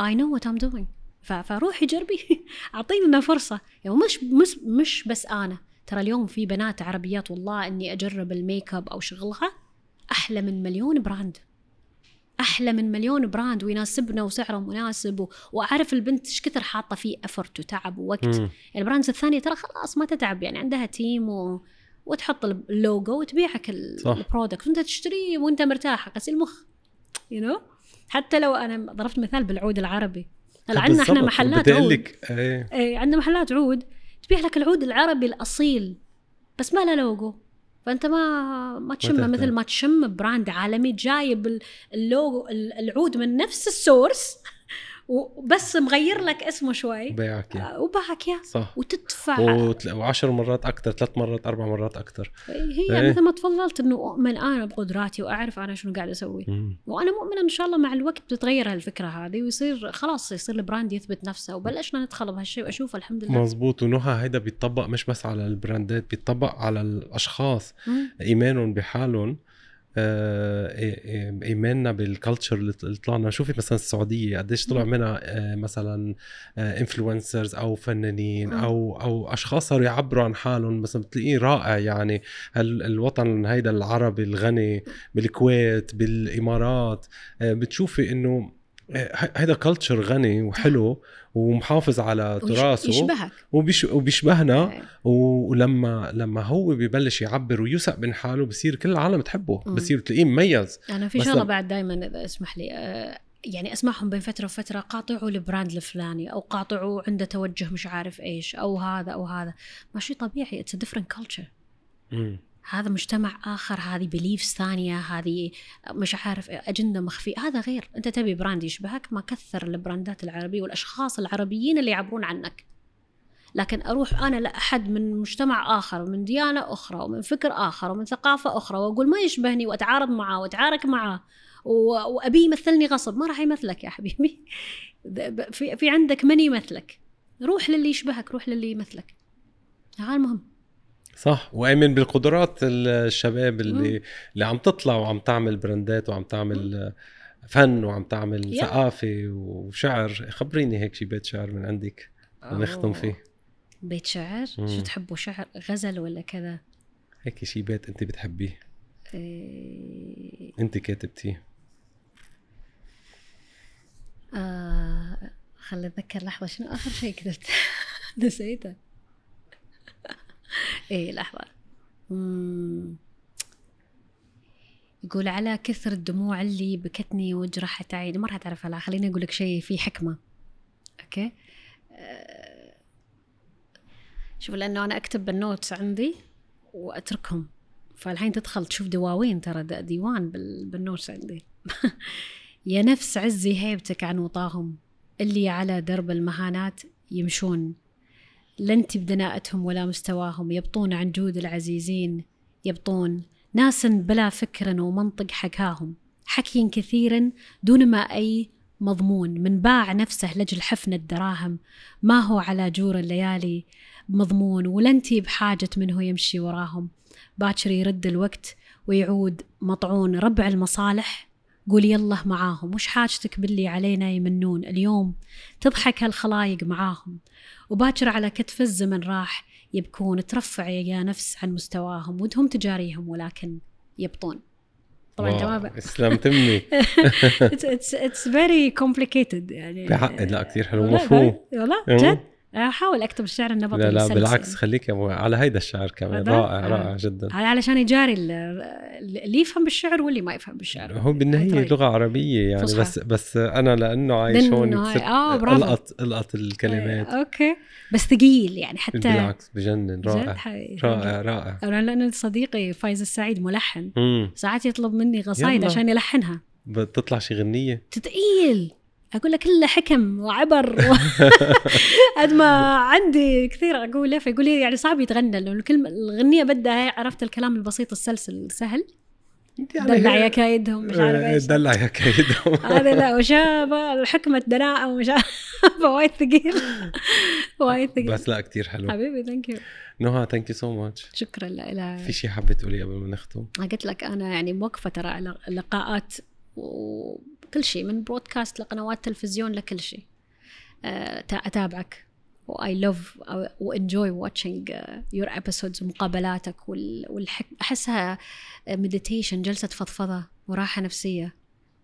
I know what I'm doing. فروحي جربي. *laughs* اعطينا فرصة. يعني مش مش مش بس أنا. ترى اليوم في بنات عربيات والله إني أجرب الميك أب أو شغلها أحلى من مليون brand. أحلى من مليون brand ويناسبنا وسعره مناسب و... وأعرف البنت إيش كثر حاطة فيه effort وتعب ووقت. ال brands الثانية ترى خلاص ما تتعب يعني عندها team و... وتحط اللوجو وتبيعك ال product وأنت تشتريه وأنت مرتاح قسي المخ you you know? حتى لو أنا ضربت مثال بالعود العربي. عندنا إحنا محلات عود؟ لك إيه. إيه عندنا محلات عود. تبيع لك العود العربي الأصيل بس ما له لوجو فأنت ما ما تشمه. مثل ما تشم brand عالمي جايب ال- اللوجو ال- العود من نفس ال source وبس مغير لك اسمه شوي. بيعك إياه. آه، وباعك اياه صح. وتدفع. وتل- وعشر مرات أكثر ثلاث مرات أربع مرات أكثر هي إيه. مثل ما تفضلت إنه اؤمن أنا بقدراتي وأعرف أنا شنو قاعد أسوي. وأنا مؤمنه إن شاء الله مع الوقت بتتغير هالفكرة هذه ويصير خلاص يصير ال brand يثبت نفسه وبلشنا ندخل بهالشيء وأشوف الحمد لله. مزبوط ونهى هيدا بيطبق مش بس على ال brand ات بيطبق على الأشخاص. مم. ايمانهم بحالهم. إيماننا بال culture اللي طلعنا شوفي مثلا السعودية قديش طلع. منها آه، مثلا influencers أو فنانين. أو أو أشخاص صاروا يعبروا عن حالهم مثلا بتلاقيه رائع يعني الوطن هيدا العربي الغني بالكويت بالإمارات آه، بتشوفي إنه آه، هيدا culture غني وحلو ومحافظ على تراثه يشبهك. وبيش وبيشبهنا. إيه. ولما لما هو ببلش يعبر ويوثق من حاله بصير كل العالم تحبه. بصير تلاقيه مميز. أنا في شغله بعد دائما إذا اسمح لي آه، يعني أسمعهم بين فترة وفترة قاطعوا ال brand الفلاني أو قاطعوا عنده توجه مش عارف إيش أو هذا أو هذا. ما شيء طبيعي it's different culture. هذا مجتمع آخر هذه beliefs ثانية هذه مش عارف أجندة مخفية هذا غير. أنت تبي براند يشبهك ما كثر البراندات العربية والأشخاص العربيين اللي يعبرون عنك. لكن أروح أنا لأحد من مجتمع آخر ومن ديانة أخرى ومن فكر آخر ومن ثقافة أخرى وأقول ما يشبهني وأتعارض معه وأتعارك معه و- وابيه يمثلني غصب. ما راح يمثلك يا حبيبي. *laughs* في في عندك من يمثلك؟ روح للي يشبهك روح للي يمثلك. هذا المهم. صح. وآمن بالقدرات الشباب اللي اللي عم تطلع وعم تعمل براندات وعم تعمل آه، فن وعم تعمل. ثقافة وشعر. خبريني هيك شي بيت شعر من عندك نختم فيه. بيت شعر؟ مم. شو تحبوا شعر غزل ولا كذا؟ هيك شي بيت انت بتحبيه. إيه، انت كاتبتيه. آه خلي اتذكر لحظة شنو آخر شيء كتبت؟ *laughs* نسيته *laughs* لحظة. مم. يقول على كثر الدموع اللي بكتني وجرحت عيني. ما راح تعرفها لا خليني أقول لك شيء فيه حكمة. okay؟ آه، شوف لأنه أنا أكتب بال notes عندي وأتركهم. فالحين تدخل تشوف دواوين ترى ديوان بال- بال notes عندي. *laughs* يا نفس عزي هيبتك عن وطاهم اللي على درب المهانات يمشون. لا انت بدناءتهم ولا مستواهم. يبطون عن جود العزيزين. يبطون ناس بلا فكر ومنطق حكاهم. حكي كثيرا دون ما أي مضمون. من باع نفسه لجل حفن الدراهم. ما هو على جور الليالي مضمون. ولا انتي بحاجة منه يمشي وراهم. باكر يرد الوقت ويعود مطعون. ربع المصالح قول يلا معاهم وش حاجتك باللي علينا يمنون؟ اليوم تضحك هالخلايق معاهم. وباكر على كتف الزمن راح يبكون ترفع يا نفس عن مستواهم ودهم تجاريهم ولكن يبطون. طبعا wow، اسلمت مني it's it's very complicated يعني. بحق لا كثير حلو مفهوم. والله مم. جد؟ أحاول أكتب الشعر النبطي لا لا بالعكس. خليك على هيدا الشعر كمان؟ رائع آه. رائع جدا علشان يجاري ال- اللي يفهم بالشعر واللي ما يفهم بالشعر هو بالنهاية طيب. لغة عربية يعني فصحى. بس بس أنا لأنه عايش هون آه، برافو. ألقط ألقط الكلمات آه، okay بس ثقيل يعني حتى بالعكس بجنن رائع رائع رائع أنا لأن صديقي فايز السعيد ملحن ساعات يطلب مني قصايد. عشان يلحنها بتطلع شي غنية تثقيل أقول لك كله حكم وعبر و... *laughs* قد ما عندي كثير أقوله فيقول لي يعني صعب يتغنى لأنه الكلمة الغنية بدها عرفت الكلام البسيط السلسل السهل. دلع يا كايدهم مش عارف إيش. دلع يا كيدهم *laughs* هذا لا وشابه الحكمة دناءة ومش عارف *laughs* وايد ثقيل. وايد ثقيل. بس لا كتير حلو. حبيبي ثانك يو نهى ثانك يو سو ماتش شكرا لك في شي حابة تقولي قبل ما نختم؟ قلت لك أنا يعني موقفة ترى على لقاءات وكل شيء من broadcast لقنوات تلفزيون لكل شيء. أه، أتابعك. و I love و enjoy watching your episodes ومقابلاتك والحك أحسها meditation جلسة فضفضة وراحه نفسية.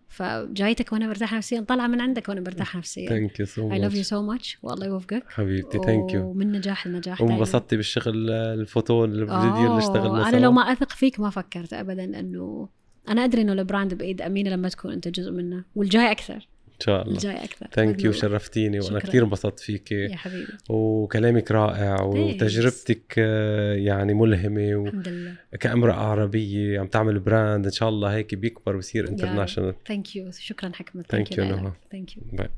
فجايتك وأنا مرتاحة نفسيا طالعه من عندك وأنا مرتاحة نفسيا. thank you so I love you much so much والله يوفقك حبيبتي thank you ومن نجاح لنجاح. وانبسطتي بالشغل الفوتو الفيديو اللي آه، اشتغلنا أنا سوا. لو ما أثق فيك ما فكرت ابدا إنه أنا أدري إنه ال brand بإيد أمينة لما تكون أنت جزء منه والجاي أكثر. إن شاء الله. الجاي أكثر. thank you. شرفتيني وأنا. كثير انبسطت فيك. يا حبيبي. وكلامك رائع وتجربتك آه، يعني ملهمة الحمد لله. وكامرأة عربية عم تعمل brand إن شاء الله هيك بيكبر ويصير. international ثانك يو شكرا حكمت Thank you, نهى. ثانك يو باي